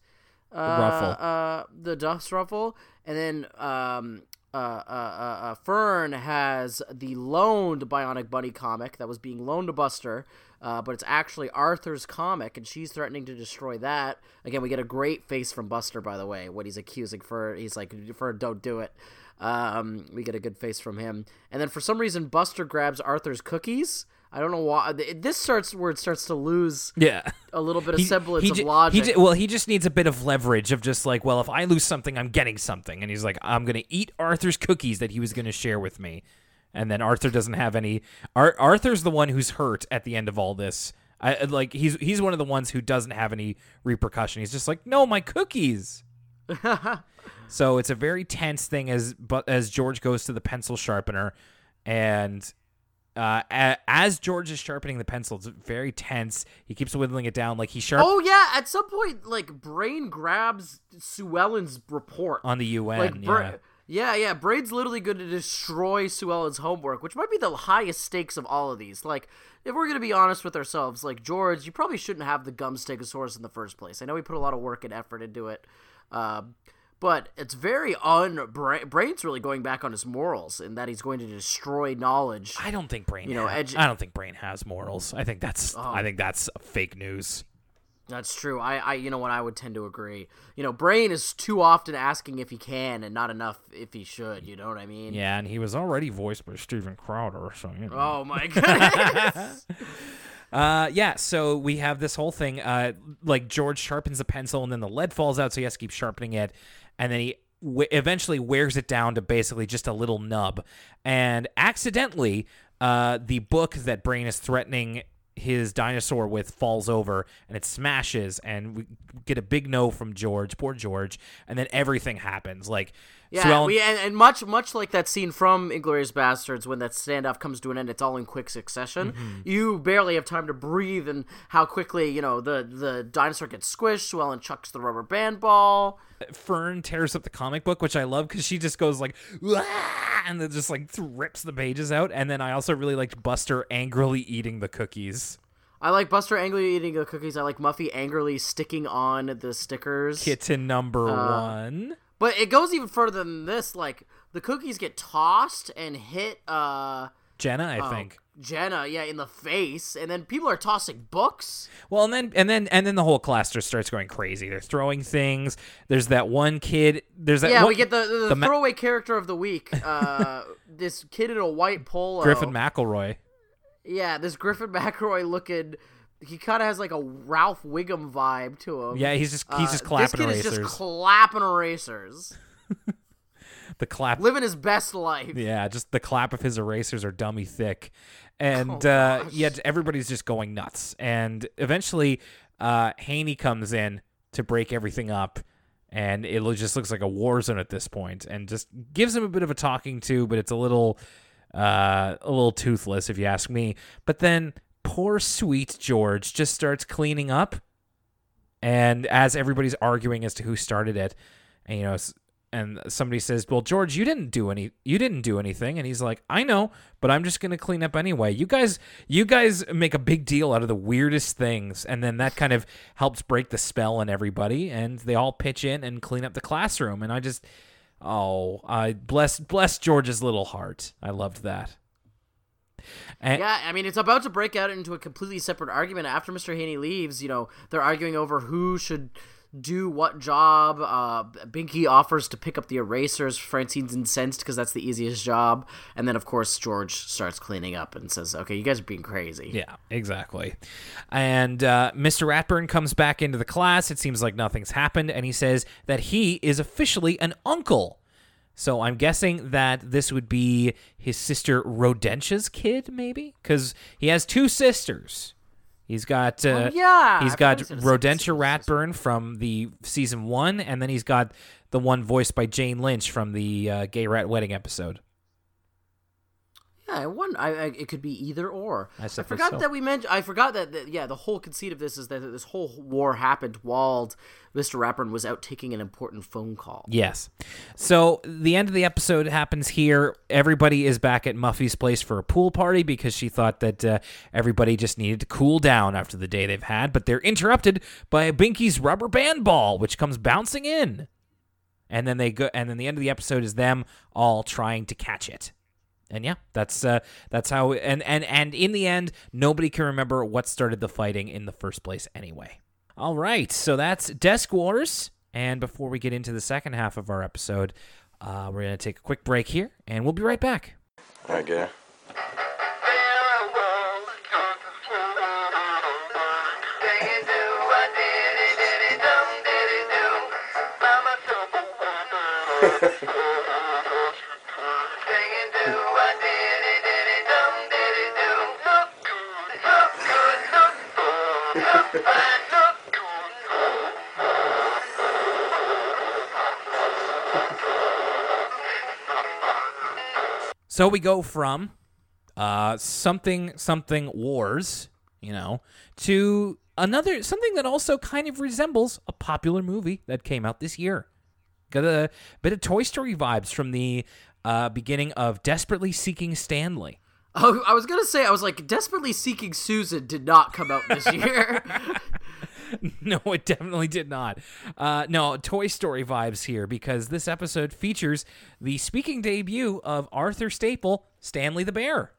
uh, ruffle. uh, the dust ruffle, and then um, uh, uh, uh, uh, Fern has the loaned Bionic Bunny comic that was being loaned to Buster, uh, but it's actually Arthur's comic, and she's threatening to destroy that. Again, we get a great face from Buster, by the way, what he's accusing for. He's like, Fern, don't do it. Um, we get a good face from him. And then for some reason, Buster grabs Arthur's cookies. I don't know why. This starts where it starts to lose Yeah. a little bit of He- semblance he of logic. He well, he just needs a bit of leverage of just like, well, if I lose something, I'm getting something, and he's like, I'm gonna eat Arthur's cookies that he was gonna share with me, and then Arthur doesn't have any. Ar- Arthur's the one who's hurt at the end of all this. I like he's he's one of the ones who doesn't have any repercussion. He's just like, no, my cookies. so it's a very tense thing as but as George goes to the pencil sharpener, and uh, a- as George is sharpening the pencil, it's very tense. He keeps whittling it down, like he sharp Oh yeah, at some point, like Brain grabs Sue Ellen's report. on the UN. like. Bra- yeah, yeah. Yeah, Brain's literally going to destroy Sue Ellen's homework, which might be the highest stakes of all of these. Like, if we're going to be honest with ourselves, like George, you probably shouldn't have the gum stegosaurus in the first place. I know he put a lot of work and effort into it, um, but it's very un. Bra- Brain's really going back on his morals in that he's going to destroy knowledge. I don't think Brain. You know, ha- edge- I don't think Brain has morals. I think that's. Oh. I think that's fake news. That's true. I, I, you know what, I would tend to agree. You know, Brain is too often asking if he can and not enough if he should. You know what I mean? Yeah, and he was already voiced by Steven Crowder, so you know. Oh my goodness. Uh, yeah. So we have this whole thing. Uh, like George sharpens the pencil, and then the lead falls out, so he has to keep sharpening it, and then he w- eventually wears it down to basically just a little nub, and accidentally, uh, the book that Brain is threatening his dinosaur with falls over and it smashes and we get a big no from George poor George and then everything happens. Like Yeah, we and, and much much like that scene from Inglourious Basterds when that standoff comes to an end, it's all in quick succession. Mm-hmm. You barely have time to breathe, and how quickly you know the the dinosaur gets squished. Sue Ellen chucks the rubber band ball. Fern tears up the comic book, which I love because she just goes like, "Wah!" and then just like rips the pages out. And then I also really liked Buster angrily eating the cookies. I like Buster angrily eating the cookies. I like Muffy angrily sticking on the stickers. Kitten number Uh, one. But it goes even further than this. Like the cookies get tossed and hit uh Jenna, I think. Jenna, yeah, in the face, and then people are tossing books. Well, and then and then and then the whole class just starts going crazy. They're throwing things. There's that one kid. There's that Yeah, one, we get the the, the ma- throwaway character of the week. Uh, this kid in a white polo. Griffin McElroy. Yeah, this Griffin McElroy looking. He kind of has like a Ralph Wiggum vibe to him. Yeah, he's just he's Uh, just clapping this kid erasers. is just clapping erasers, the clap. living his best life. Yeah, just the clap of his erasers are dummy thick. And Oh, uh, yeah, everybody's just going nuts. And eventually, uh, Haney comes in to break everything up. And it just looks like a war zone at this point, and just gives him a bit of a talking to, but it's a little, uh, a little toothless, if you ask me. But then poor sweet George just starts cleaning up, and as everybody's arguing as to who started it, and you know, and somebody says, "Well, George, you didn't do any, you didn't do anything," and he's like, "I know, but I'm just gonna clean up anyway. You guys, you guys make a big deal out of the weirdest things, and then that kind of helps break the spell on everybody, and they all pitch in and clean up the classroom, and I just, oh, I bless, bless George's little heart. I loved that. And, Yeah, I mean, it's about to break out into a completely separate argument after Mr. Haney leaves. You know, they're arguing over who should do what job. Uh, Binky offers to pick up the erasers. Francine's incensed because that's the easiest job. And then, of course, George starts cleaning up and says, "Okay, you guys are being crazy." Yeah, exactly. And uh, Mr. Ratburn comes back into the class. It seems like nothing's happened, and he says that he is officially an uncle. So I'm guessing that this would be his sister Rodentia's kid, maybe, because he has two sisters. He's got uh, Oh, yeah, he's I got forgot he said a Rodentia. Ratburn from the season one, and then he's got the one voiced by Jane Lynch from the uh, Gay Rat Wedding episode. Yeah, I won. I, I it could be either or. I I forgot so. that we mentioned. I forgot that, that. Yeah, the whole conceit of this is that this whole war happened while Mr. Ratburn was out taking an important phone call. Yes. So the end of the episode happens here. Everybody is back at Muffy's place for a pool party because she thought that uh, everybody just needed to cool down after the day they've had. But they're interrupted by Binky's rubber band ball, which comes bouncing in. And then they go. And then the end of the episode is them all trying to catch it. And yeah, that's uh, that's how. And and and in the end, nobody can remember what started the fighting in the first place anyway. All right, so that's Desk Wars. And before we get into the second half of our episode, uh, we're gonna take a quick break here, and we'll be right back. I guess. So we go from uh, something something wars, you know, to another something that also kind of resembles a popular movie that came out this year. Got a bit of Toy Story vibes from the uh, beginning of Desperately Seeking Stanley. Oh, I was gonna say, I was like, desperately seeking Susan did not come out this year. no, it definitely did not. Uh, no, Toy Story vibes here because this episode features the speaking debut of Arthur Staple, Stanley the Bear.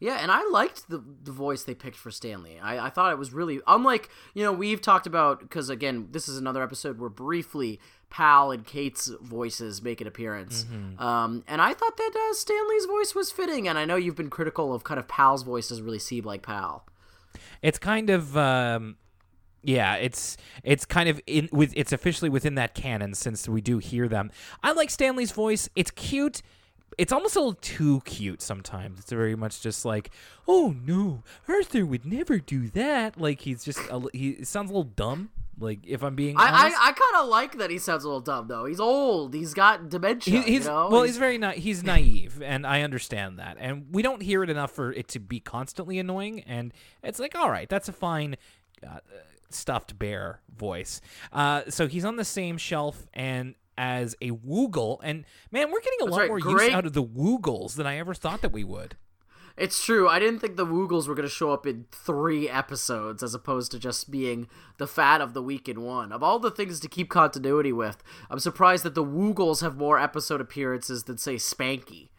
yeah, and I liked the the voice they picked for Stanley. I, I thought it was really unlike you know we've talked about because again this is another episode where briefly Pal and Kate's voices make an appearance, um, and I thought that uh, Stanley's voice was fitting. And I know you've been critical of kind of Pal's voice doesn't really seem like Pal. It's kind of um, yeah, it's it's kind of in with it's officially within that canon since we do hear them. I like Stanley's voice. It's cute. It's almost a little too cute sometimes. It's very much just like, "Oh no, Arthur would never do that." Like he's just a, he sounds a little dumb, Like if I'm being I, honest. I, I kind of like that he sounds a little dumb though. He's old. He's got dementia. He- he's you know? well, he's very na- he's naive, and I understand that, and we don't hear it enough for it to be constantly annoying. And it's like, all right, that's a fine uh, stuffed bear voice. Uh, so he's on the same shelf and as a Woogle, and man, we're getting a lot right, more use out of the Woogles than I ever thought that we would. It's true. I didn't think the Woogles were going to show up in three episodes as opposed to just being the fad of the week in one. Of all the things to keep continuity with, I'm surprised that the Woogles have more episode appearances than, say, Spanky.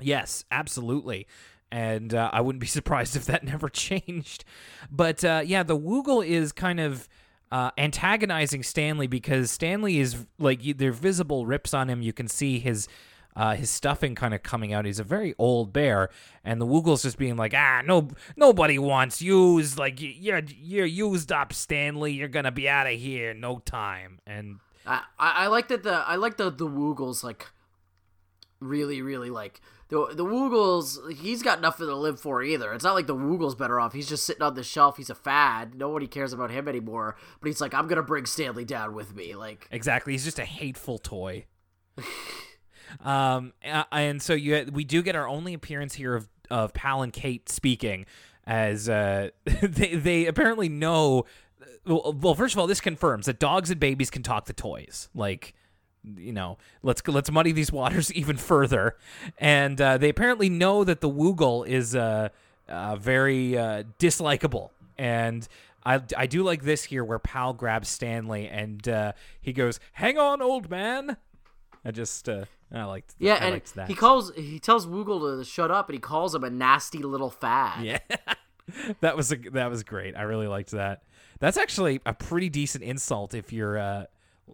Yes, absolutely. And uh, I wouldn't be surprised if that never changed. But uh, yeah, the Woogle is kind of uh, antagonizing Stanley because Stanley is like there are visible rips on him. You can see his. Uh, his stuffing kind of coming out. He's a very old bear, and the Woogle's just being like, "Ah, no, nobody wants used. Like you're you're used up, Stanley. You're gonna be out of here in no time." And I, I like that the I like the the Woogles like really really like the the Woogles. He's got nothing to live for either. It's not like the Woogles better off. He's just sitting on the shelf. He's a fad. Nobody cares about him anymore. But he's like, I'm gonna bring Stanley down with me. Like Exactly. He's just a hateful toy. um, and so you we do get our only appearance here of of Pal and Kate speaking, as uh, they they apparently know. Well, well, first of all, this confirms that dogs and babies can talk to toys. Like, you know, let's let's muddy these waters even further. And uh, they apparently know that the Woogle is uh, uh, very uh, dislikable. And I, I do like this here where Pal grabs Stanley and uh, he goes, "Hang on, old man." I just uh, I liked yeah, I and liked that. he calls he tells Woogle to shut up, and he calls him a nasty little fag. Yeah. that was a, that was great. I really liked that. That's actually a pretty decent insult if you're uh,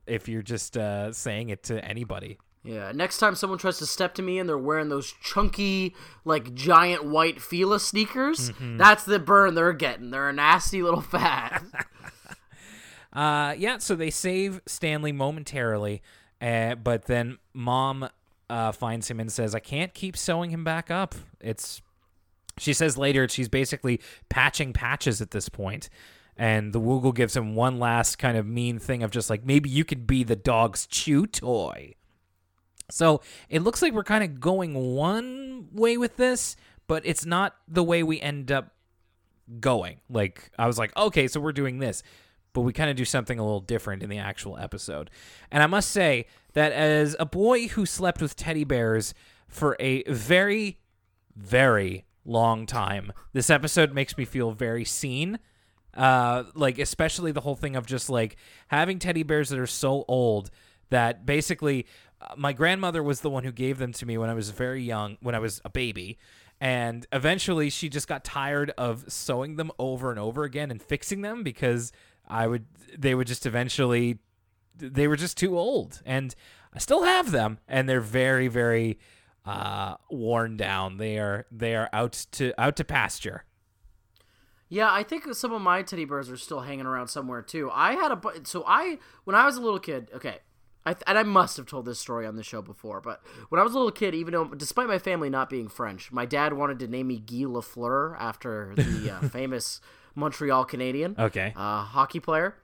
if you're just uh, saying it to anybody. Yeah, next time someone tries to step to me and they're wearing those chunky, like giant white Fila sneakers, Mm-hmm. that's the burn they're getting. They're a nasty little fat. Uh, yeah, so they save Stanley momentarily, uh, but then mom uh, finds him and says, "I can't keep sewing him back up." It's she says later she's basically patching patches at this point, and the Woogle gives him one last kind of mean thing of just like maybe you could be the dog's chew toy. So it looks like we're kind of going one way with this, but it's not the way we end up going. Like I was like, okay, so we're doing this, but we kind of do something a little different in the actual episode. And I must say that as a boy who slept with teddy bears for a very, very long time, this episode makes me feel very seen. Uh, like especially the whole thing of just like having teddy bears that are so old that basically uh, my grandmother was the one who gave them to me when I was very young, when I was a baby. And eventually she just got tired of sewing them over and over again and fixing them because I would, they would just eventually, they were just too old. And I still have them and they're very, very, uh, worn down. They are, they are out to, out to pasture. Yeah, I think some of my teddy bears are still hanging around somewhere too. I had a bu- so I when I was a little kid. Okay, I th- and I must have told this story on the show before, but when I was a little kid, even though despite my family not being French, my dad wanted to name me Guy Lafleur after the uh, famous Montreal Canadian Okay. uh, hockey player.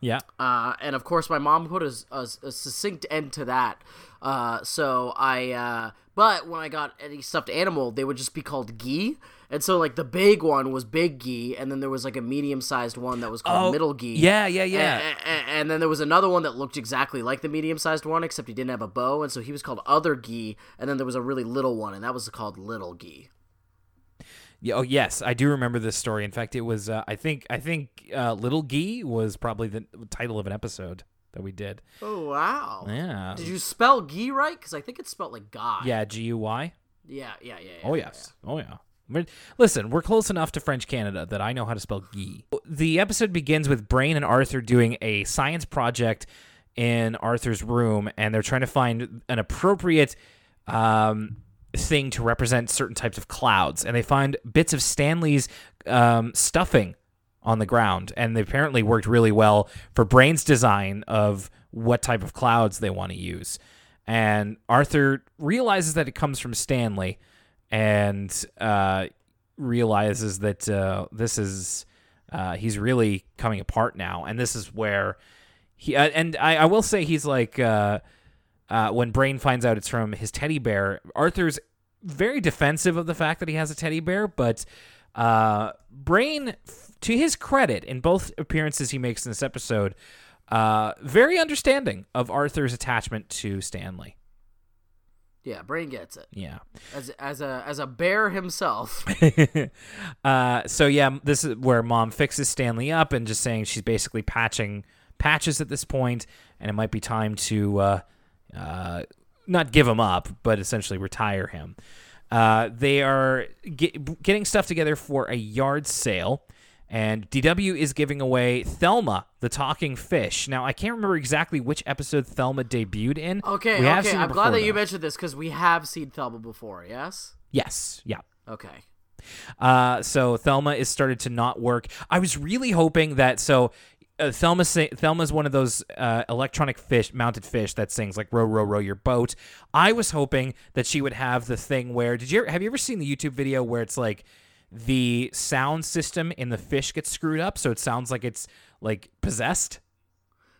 Yeah. Uh, and of course, my mom put a, a, a succinct end to that. Uh, so I, uh, but when I got any stuffed animal, they would just be called Guy. And so, like, the big one was Big Guy, and then there was like a medium sized one that was called Oh, Middle Guy. yeah, yeah, yeah. A- a- and then there was another one that looked exactly like the medium sized one, except he didn't have a bow, and so he was called Other Guy. And then there was a really little one, and that was called Little. Yeah, oh yes, I do remember this story. In fact, it was uh, I think I think uh, Little Gee was probably the title of an episode that we did. Oh wow! Yeah. Did you spell Guy right? Because I think it's spelled like guy. Yeah, G U Y. Yeah, yeah, yeah. yeah Oh yeah, yes. Oh yeah. Listen, we're close enough to French Canada that I know how to spell Guy. The episode begins with Brain and Arthur doing a science project in Arthur's room, and they're trying to find an appropriate um, thing to represent certain types of clouds. And they find bits of Stanley's um, stuffing on the ground, and they apparently worked really well for Brain's design of what type of clouds they want to use. And Arthur realizes that it comes from Stanley, and uh, realizes that uh, this is uh, he's really coming apart now, and this is where he uh, and I, I will say he's like uh, uh, when Brain finds out it's from his teddy bear. Arthur's very defensive of the fact that he has a teddy bear, but Brain, to his credit, in both appearances he makes in this episode, very understanding of Arthur's attachment to Stanley. Yeah, Brain gets it. Yeah. As as a as a bear himself. uh, so yeah, this is where mom fixes Stanley up and just saying she's basically patching patches at this point, and it might be time to uh, uh, not give him up, but essentially retire him. Uh, they are get, getting stuff together for a yard sale. And DW is giving away Thelma, the talking fish. Now, I can't remember exactly which episode Thelma debuted in. Okay, We okay. I'm glad that you mentioned this because we have seen Thelma before. Yes. Yes, yeah. Okay. Uh, so Thelma is started to not work. I was really hoping that so uh, Thelma Thelma's one of those uh, electronic fish mounted fish that sings like row row row your boat. I was hoping that she would have the thing where did you have you ever seen the YouTube video where it's like the sound system in the fish gets screwed up so it sounds like it's like possessed.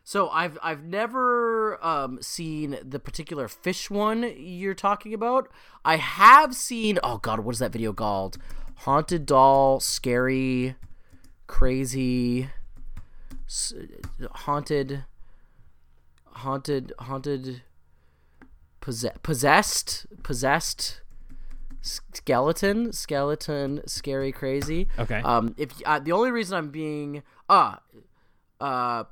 So I've I've never um, seen the particular fish one you're talking about. I have seen oh god, what is that video called? Haunted doll, scary, crazy, haunted, haunted, haunted, possess- possessed, possessed. Skeleton, skeleton, scary, crazy. Okay. Um, if uh, the only reason I'm being ah, uh,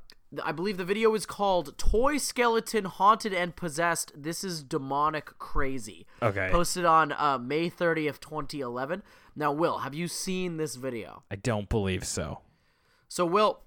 I believe the video is called "Toy Skeleton Haunted and Possessed." This is demonic crazy. Okay. Posted on uh, May 30th, 2011. Now, Will, have you seen this video? I don't believe so. So, Will,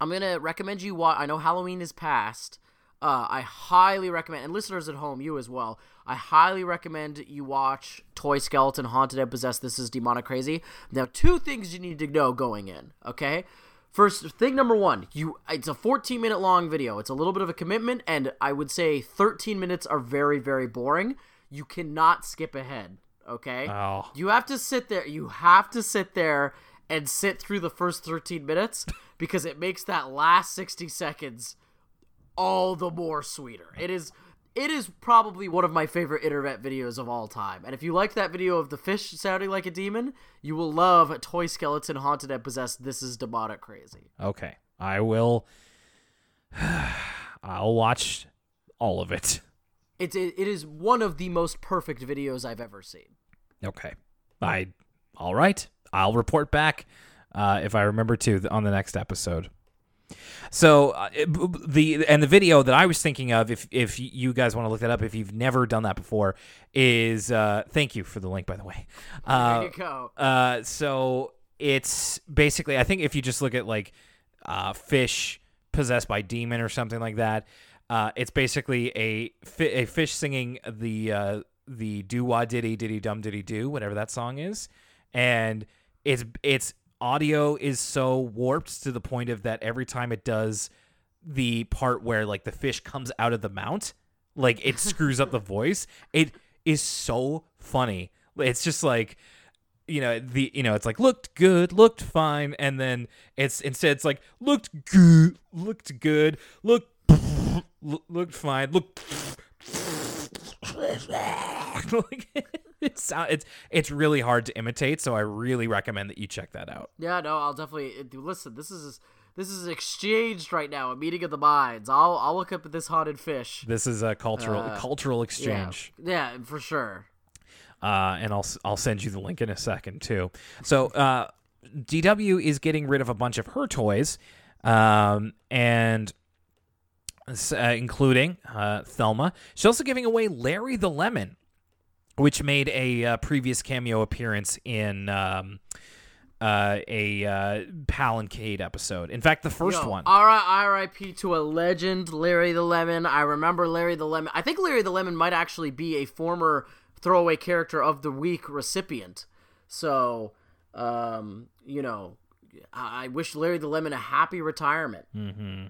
I'm gonna recommend you watch. I know Halloween is past. Uh, I highly recommend, and listeners at home, you as well. I highly recommend you watch Toy Skeleton Haunted and Possessed. This is demonic crazy. Now, two things you need to know going in. Okay, first thing number one, you it's a 14 minute long video. It's a little bit of a commitment, and I would say 13 minutes are very very boring. You cannot skip ahead. Okay, Oh. you have to sit there. You have to sit there and sit through the first 13 minutes because it makes that last 60 seconds all the more sweeter. It is it is probably one of my favorite internet videos of all time. And if you like that video of the fish sounding like a demon, you will love Toy Skeleton Haunted and Possessed. This is demonic crazy. Okay. I will I'll watch all of it. It's it, it is one of the most perfect videos I've ever seen. Okay. I all right. I'll report back uh, if I remember to on the next episode. So uh, it- b- b- the and the video that I was thinking of, if if you guys want to look that up, if you've never done that before, is uh, thank you for the link by the way. Uh, There you go. uh, so it's basically, I think if you just look at like uh, fish possessed by demon or something like that, uh, it's basically a fi- a fish singing the uh, the doo wah diddy diddy dum diddy do whatever that song is, and it's it's audio is so warped to the point of that every time it does the part where like the fish comes out of the mount, like it screws up the voice. It is so funny. It's just like you know the you know it's like looked good, looked fine, and then it's instead it's like looked good, looked good, looked looked fine, looked like it's sound- it's it's really hard to imitate. So I really recommend that you check that out. Yeah, no, I'll definitely uh, listen. This is this is exchanged right now, a meeting of the minds. I'll I'll look up at this haunted fish. This is a cultural Uh, cultural Yeah, exchange. yeah, for sure. uh, and I'll I'll send you the link in a second too. So uh, DW is getting rid of a bunch of her toys, um, and uh, including uh, Thelma. She's also giving away Larry the Lemon, which made a uh, previous cameo appearance in. Um, uh, a uh, Pal and Kate episode. In fact, the first Yo, one. R.I- R.I.P. to a legend, Larry the Lemon. I remember Larry the Lemon. I think Larry the Lemon might actually be a former throwaway character of the week recipient. So, um, you know, I, I wish Larry the Lemon a happy retirement. Hmm.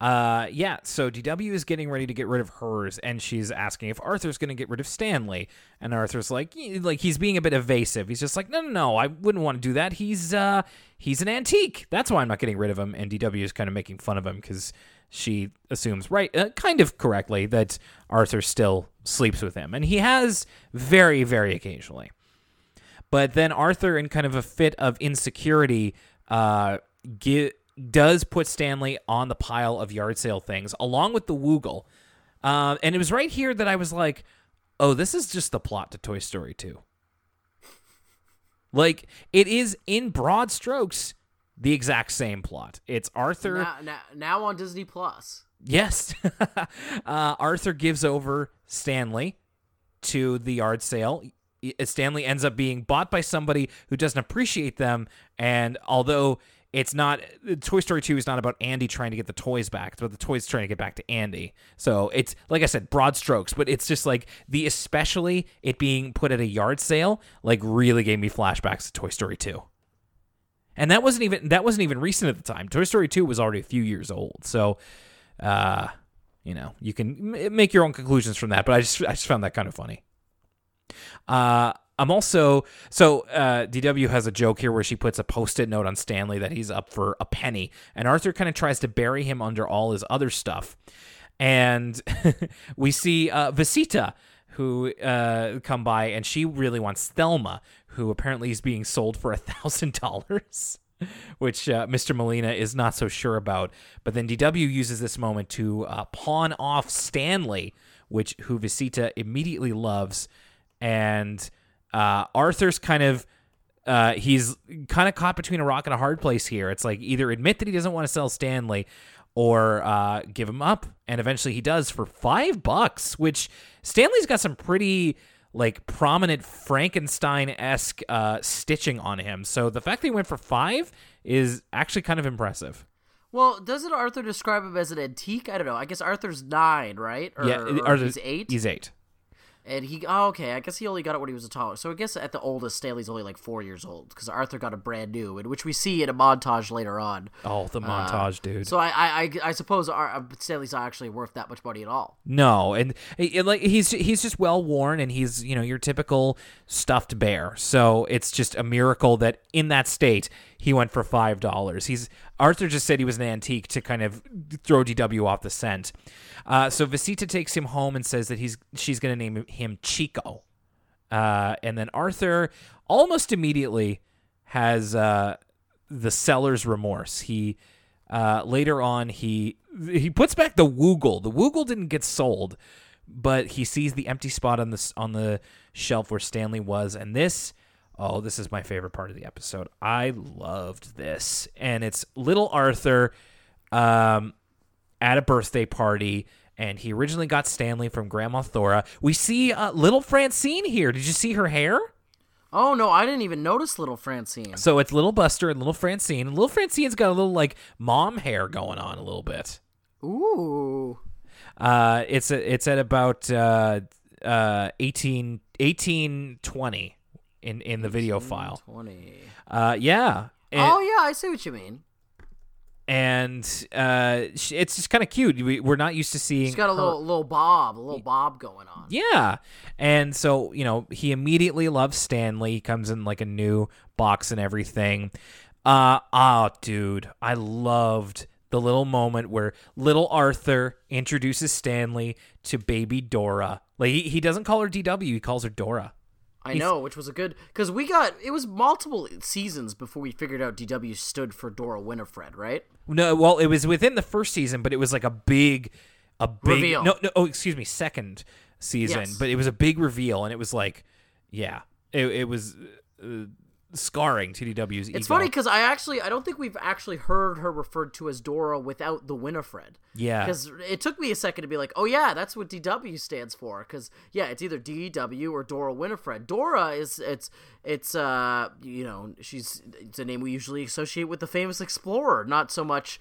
Uh, yeah, so DW is getting ready to get rid of hers, and she's asking if Arthur's going to get rid of Stanley. And Arthur's like, like he's being a bit evasive. He's just like, no, no, no, I wouldn't want to do that. He's uh, he's an antique. That's why I'm not getting rid of him. And DW is kind of making fun of him because she assumes, right, uh, kind of correctly, that Arthur still sleeps with him, and he has very, very occasionally. But then Arthur, in kind of a fit of insecurity, uh, get does put Stanley on the pile of yard sale things along with the Woogle. Uh, and it was right here that I was like, oh, this is just the plot to Toy Story 2. Like, it is in broad strokes the exact same plot. It's Arthur. Now, now, now on Disney Plus. Yes. uh, Arthur gives over Stanley to the yard sale. Stanley ends up being bought by somebody who doesn't appreciate them. And although it's not Toy Story 2 is not about Andy trying to get the toys back. It's about the toys trying to get back to Andy. So it's like I said, broad strokes, but it's just like the especially it being put at a yard sale, like really gave me flashbacks to Toy Story 2. And that wasn't even that wasn't even recent at the time. Toy Story 2 was already a few years old. So uh you know, you can make your own conclusions from that, but I just I just found that kind of funny. Uh I'm also so uh, DW has a joke here where she puts a post-it note on Stanley that he's up for a penny, and Arthur kind of tries to bury him under all his other stuff, and we see uh, Vicita who uh, come by, and she really wants Thelma, who apparently is being sold for a thousand dollars. Which uh, Mr. Molina is not so sure about, but then DW uses this moment to uh, pawn off Stanley, which who Vicita immediately loves, and uh, Arthur's kind of uh, he's kind of caught between a rock and a hard place here. It's like either admit that he doesn't want to sell Stanley or uh, give him up, and eventually he does for five bucks. Which Stanley's got some pretty like prominent Frankenstein esque uh, stitching on him. So the fact that he went for five is actually kind of impressive. Well, doesn't Arthur describe him as an antique? I don't know. I guess Arthur's nine, right? Or, yeah, or he's eight. He's eight. And he, oh, okay, I guess he only got it when he was a toddler. So I guess at the oldest, Stanley's only like four years old because Arthur got a brand new, in which we see in a montage later on. Oh, the montage, uh, dude. So I, I, I suppose our, uh, Stanley's not actually worth that much money at all. No, and it, like he's he's just well worn, and he's you know your typical stuffed bear. So it's just a miracle that in that state he went for five dollars. He's Arthur just said he was an antique to kind of throw DW off the scent. Uh, so Vicita takes him home and says that he's she's going to name him Chico. Uh, and then Arthur almost immediately has uh, the seller's remorse. He uh, later on he he puts back the Woogle. The Woogle didn't get sold, but he sees the empty spot on the on the shelf where Stanley was, and this. Oh, this is my favorite part of the episode. I loved this, and it's little Arthur. Um, at a birthday party and he originally got Stanley from Grandma Thora. We see uh, little Francine here. Did you see her hair? Oh no, I didn't even notice little Francine. So it's little Buster and little Francine. And little Francine's got a little like mom hair going on a little bit. Ooh. Uh, it's a, it's at about uh, uh 18, 1820 in in the video file. Twenty. Uh, yeah. And, oh yeah, I see what you mean and uh, it's just kind of cute. We, are not used to seeing. She's got a her. little little bob, a little bob going on. Yeah, and so you know he immediately loves Stanley. He comes in like a new box and everything. Uh oh, dude, I loved the little moment where little Arthur introduces Stanley to baby Dora. Like he, he doesn't call her DW, he calls her Dora. I know, which was a good because we got it was multiple seasons before we figured out DW stood for Dora Winifred, right? No, well, it was within the first season, but it was like a big, a big reveal. No, no, oh, excuse me, second season, yes. but it was a big reveal, and it was like, yeah, it, it was. Uh, scarring TDW's It's funny because I actually I don't think we've actually heard her referred to as Dora without the Winifred. Yeah, because it took me a second to be like, oh yeah, that's what DW stands for. Because yeah, it's either DW or Dora Winifred. Dora is it's it's uh you know she's it's a name we usually associate with the famous explorer, not so much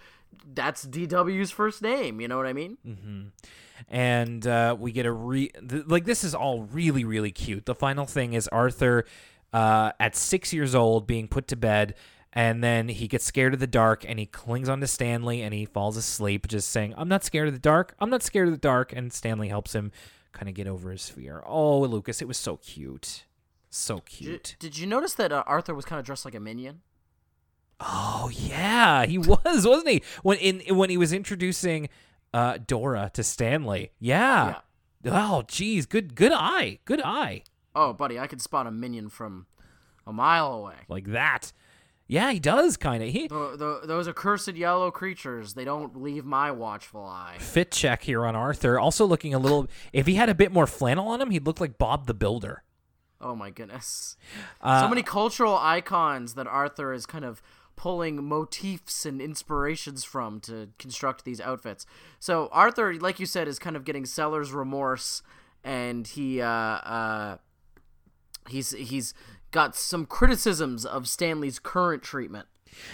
that's DW's first name. You know what I mean? Mm-hmm and uh, we get a re th- like this is all really really cute. The final thing is Arthur uh, at six years old being put to bed And then he gets scared of the dark and he clings onto Stanley and he falls asleep, just saying, I'm not scared of the dark. I'm not scared of the dark. And Stanley helps him kind of get over his fear. Oh, Lucas, it was so cute. So cute. Did, did you notice that uh, Arthur was kind of dressed like a minion? Oh yeah, he was, wasn't he? When in when he was introducing uh, Dora to Stanley. Yeah. yeah. Oh, geez, good good eye, good eye. Oh, buddy, I could spot a minion from a mile away. Like that. Yeah, he does kind of. He the, the, those accursed yellow creatures. They don't leave my watchful eye. Fit check here on Arthur. Also looking a little. If he had a bit more flannel on him, he'd look like Bob the Builder. Oh my goodness! Uh, so many cultural icons that Arthur is kind of pulling motifs and inspirations from to construct these outfits. So Arthur, like you said, is kind of getting seller's remorse, and he uh, uh, he's he's got some criticisms of Stanley's current treatment.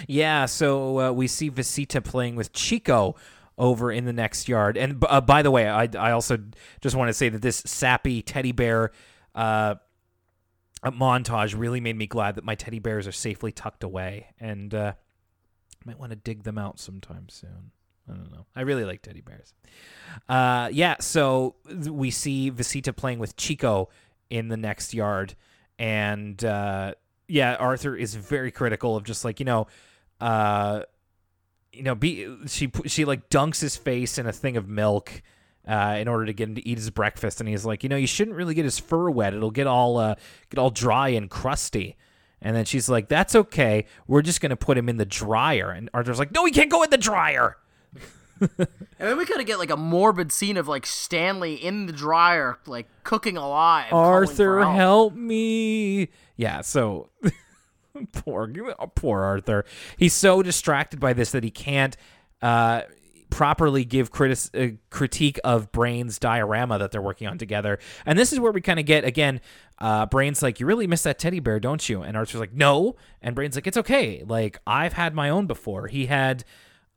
Yeah, so uh, we see Vicita playing with Chico over in the next yard. And uh, by the way, I, I also just want to say that this sappy teddy bear uh, montage really made me glad that my teddy bears are safely tucked away. And uh, might want to dig them out sometime soon. I don't know. I really like teddy bears. Uh, yeah, so we see Vicita playing with Chico in the next yard and uh, yeah, Arthur is very critical of just like you know, uh, you know, be she she like dunks his face in a thing of milk. Uh, in order to get him to eat his breakfast, and he's like, you know, you shouldn't really get his fur wet; it'll get all uh, get all dry and crusty. And then she's like, "That's okay. We're just gonna put him in the dryer." And Arthur's like, "No, he can't go in the dryer." and then we kind of get like a morbid scene of like Stanley in the dryer, like cooking alive. Arthur, help. help me! Yeah, so poor, poor Arthur. He's so distracted by this that he can't uh, properly give critis- uh, critique of Brain's diorama that they're working on together. And this is where we kind of get again. Uh, Brain's like, "You really miss that teddy bear, don't you?" And Arthur's like, "No." And Brain's like, "It's okay. Like I've had my own before. He had."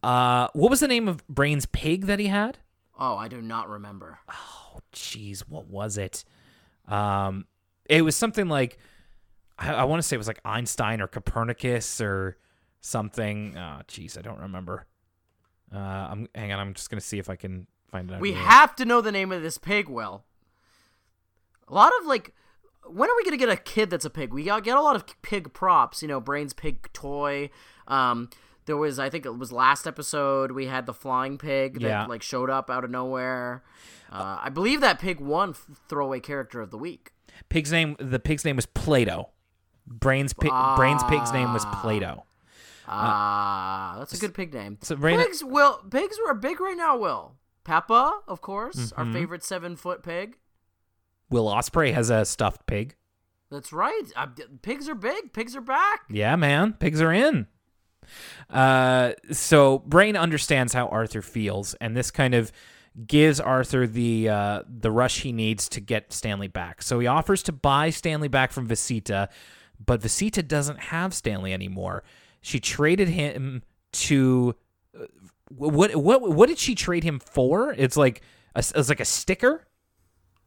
Uh, what was the name of Brain's pig that he had? Oh, I do not remember. Oh, jeez, what was it? Um, it was something like I, I want to say it was like Einstein or Copernicus or something. Oh, jeez, I don't remember. Uh, I'm hang on. I'm just gonna see if I can find it. We have to know the name of this pig. Well, a lot of like, when are we gonna get a kid that's a pig? We got get a lot of pig props. You know, Brain's pig toy. Um, there was I think it was last episode we had the flying pig that yeah. like showed up out of nowhere. Uh, I believe that pig won throwaway character of the week. Pig's name the pig's name was Plato. Brains pig, ah. Brains pig's name was Plato. Ah, uh, that's a good pig name. So Brain, pigs will pigs are big right now. Will Peppa, of course, mm-hmm. our favorite seven foot pig. Will Osprey has a stuffed pig. That's right. Uh, pigs are big. Pigs are back. Yeah, man. Pigs are in. Uh, so Brain understands how Arthur feels, and this kind of gives Arthur the uh, the rush he needs to get Stanley back. So he offers to buy Stanley back from Vicita, but Vicita doesn't have Stanley anymore. She traded him to uh, what what what did she trade him for? It's like a, it's like a sticker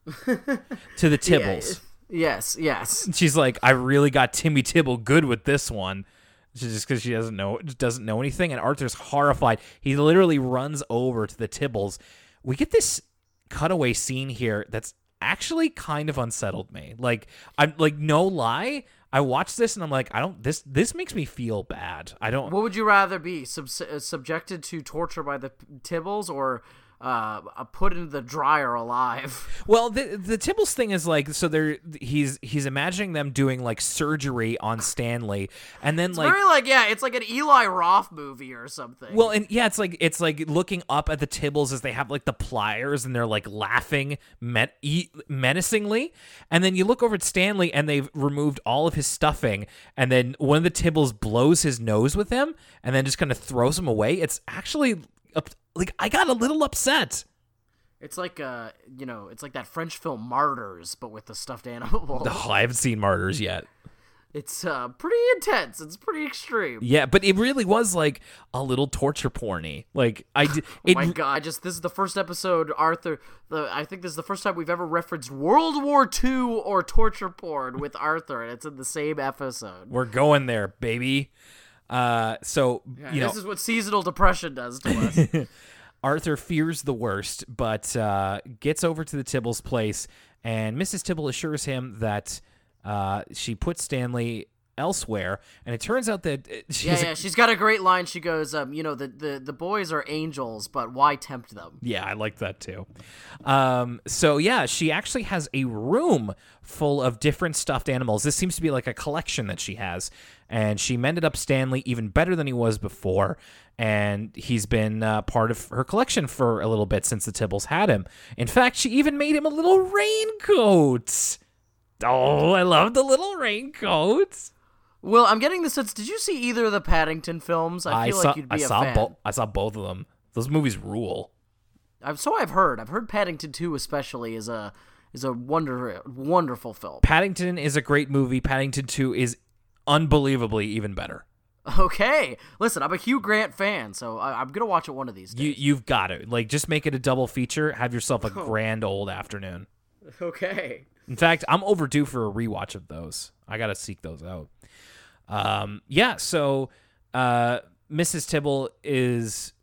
to the Tibbles. Yeah, yes, yes. She's like, I really got Timmy Tibble good with this one just because she doesn't know doesn't know anything. And Arthur's horrified. He literally runs over to the Tibbles. We get this cutaway scene here that's actually kind of unsettled me. Like I'm like no lie. I watched this and I'm like, I don't. This this makes me feel bad. I don't. What would you rather be sub- uh, subjected to torture by the Tibbles or uh, put into the dryer alive. Well, the the Tibbles thing is like so they're he's he's imagining them doing like surgery on Stanley, and then it's like very like yeah, it's like an Eli Roth movie or something. Well, and yeah, it's like it's like looking up at the Tibbles as they have like the pliers and they're like laughing met- menacingly, and then you look over at Stanley and they've removed all of his stuffing, and then one of the Tibbles blows his nose with him, and then just kind of throws him away. It's actually like I got a little upset. It's like uh, you know, it's like that French film Martyrs, but with the stuffed animal. Oh, I haven't seen Martyrs yet. It's uh, pretty intense. It's pretty extreme. Yeah, but it really was like a little torture porny. Like I, d- oh my god! I just this is the first episode, Arthur. The I think this is the first time we've ever referenced World War II or torture porn with Arthur, and it's in the same episode. We're going there, baby. Uh, so Yeah, you know, this is what seasonal depression does to us. Arthur fears the worst, but uh, gets over to the Tibble's place, and Mrs. Tibble assures him that uh, she put Stanley elsewhere, and it turns out that uh, she's yeah, yeah, she's got a great line. She goes, um, you know, the, the, the boys are angels, but why tempt them? Yeah, I like that too. Um, so yeah, she actually has a room full of different stuffed animals. This seems to be like a collection that she has, and she mended up Stanley even better than he was before. And he's been uh, part of her collection for a little bit since the Tibbles had him. In fact, she even made him a little raincoat. Oh, I love the little raincoat. Well, I'm getting the sense. Did you see either of the Paddington films? I feel saw, like you'd be I a saw fan. both. I saw both of them. Those movies rule. I've, so I've heard. I've heard Paddington 2 especially is a is a wonder wonderful film. Paddington is a great movie. Paddington Two is unbelievably even better. Okay, listen, I'm a Hugh Grant fan, so I, I'm gonna watch it one of these days. You you've got to like just make it a double feature. Have yourself a Oh. grand old afternoon. okay. In fact, I'm overdue for a rewatch of those. I gotta seek those out. Um, yeah. So, uh, Mrs. Tibble is,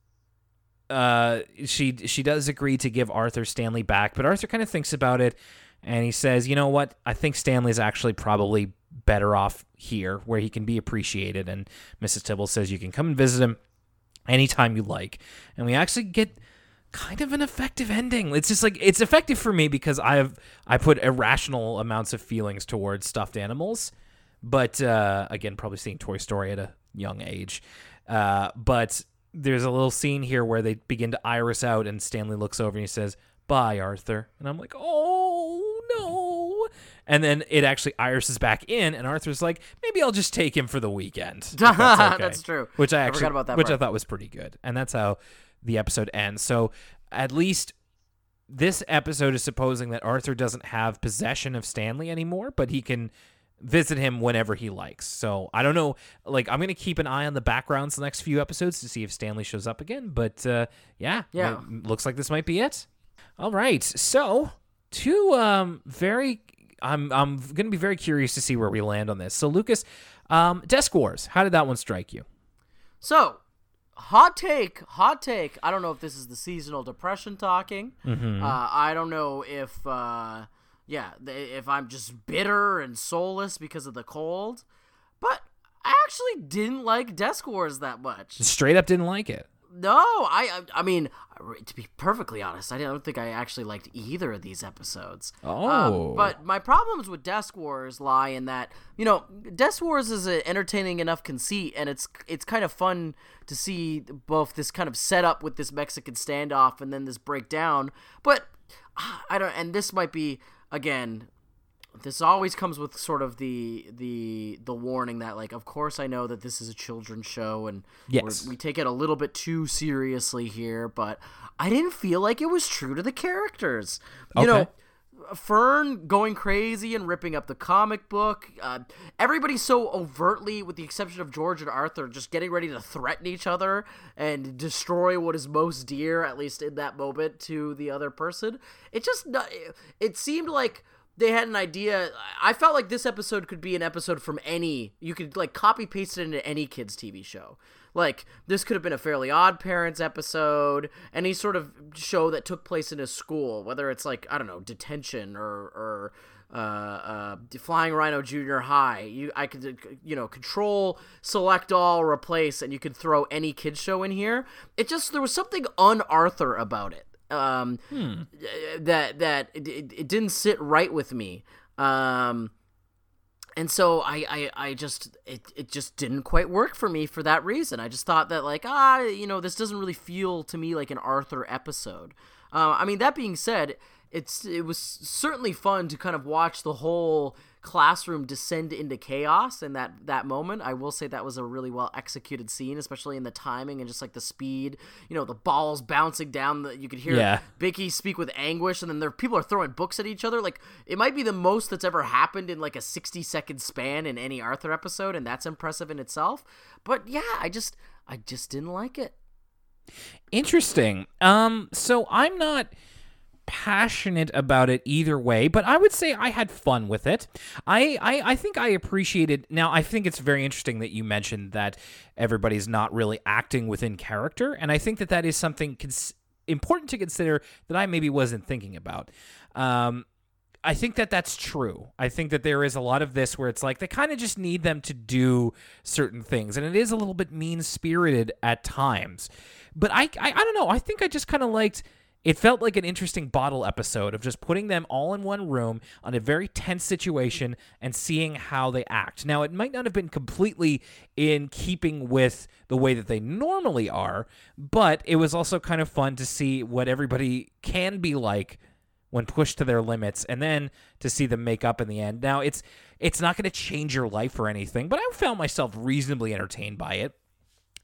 uh, she she does agree to give Arthur Stanley back, but Arthur kind of thinks about it, and he says, you know what? I think Stanley's actually probably better off here, where he can be appreciated. And Mrs. Tibble says you can come and visit him anytime you like, and we actually get kind of an effective ending. It's just like it's effective for me because I have I put irrational amounts of feelings towards stuffed animals, but uh, again, probably seeing Toy Story at a young age. Uh, but there's a little scene here where they begin to iris out, and Stanley looks over and he says, "Bye, Arthur," and I'm like, "Oh no." And then it actually irises back in, and Arthur's like, "Maybe I'll just take him for the weekend." that's, okay." That's true. Which I I actually, that which I thought was pretty good, and that's how the episode ends. So at least this episode is supposing that Arthur doesn't have possession of Stanley anymore, but he can visit him whenever he likes. So I don't know. Like I'm gonna keep an eye on the backgrounds the next few episodes to see if Stanley shows up again. But uh, yeah, Yeah. looks like this might be it. All right, so two um very. I'm I'm gonna be very curious to see where we land on this. So Lucas, um, Desk Wars. How did that one strike you? So, hot take, hot take. I don't know if this is the seasonal depression talking. Mm-hmm. Uh, I don't know if, uh, yeah, if I'm just bitter and soulless because of the cold. But I actually didn't like Desk Wars that much. Straight up didn't like it. No, I, I mean, to be perfectly honest, I don't think I actually liked either of these episodes. Oh. Um, but my problems with Desk Wars lie in that you know Desk Wars is an entertaining enough conceit, and it's it's kind of fun to see both this kind of setup with this Mexican standoff and then this breakdown. But ah, I don't, and this might be again this always comes with sort of the the the warning that like of course I know that this is a children's show and Yes. we take it a little bit too seriously here, but I didn't feel like it was true to the characters. You know, Okay. Fern going crazy and ripping up the comic book. Uh, everybody's so overtly, with the exception of George and Arthur, just getting ready to threaten each other and destroy what is most dear, at least in that moment, to the other person. It just it seemed like they had an idea. I felt like this episode could be an episode from any. You could like copy paste it into any kids TV show. Like this could have been a Fairly Odd Parents episode, any sort of show that took place in a school, whether it's like I don't know detention or or uh, uh, Flying Rhino Junior High. You I could uh, you know control, select all, replace, and you could throw any kids show in here. It just there was something un-Arthur about it. Um, that that it, it, it didn't sit right with me. Um, and so I, I, I just it, it just didn't quite work for me for that reason. I just thought that like ah you know this doesn't really feel to me like an Arthur episode. Uh, I mean that being said, it's it was certainly fun to kind of watch the whole classroom descend into chaos in that that moment. I will say that was a really well executed scene, especially in the timing and just like the speed. You know the balls bouncing down. The, you could hear Yeah. Binky speak with anguish, and then there people are throwing books at each other. Like it might be the most that's ever happened in like a sixty second span in any Arthur episode, and that's impressive in itself. But yeah, I just I just didn't like it. Interesting. Um, so I'm not passionate about it either way, but I would say I had fun with it. I, I, I think I appreciated. Now, I think it's very interesting that you mentioned that everybody's not really acting within character, and I think that that is something cons- important to consider that I maybe wasn't thinking about. Um, I think that that's true. I think that there is a lot of this where it's like they kind of just need them to do certain things, and it is a little bit mean spirited at times. But I, I, I don't know. I think I just kind of liked it felt like an interesting bottle episode of just putting them all in one room on a very tense situation and seeing how they act. Now, it might not have been completely in keeping with the way that they normally are, but it was also kind of fun to see what everybody can be like when pushed to their limits and then to see them make up in the end. Now, it's it's not going to change your life or anything, but I found myself reasonably entertained by it.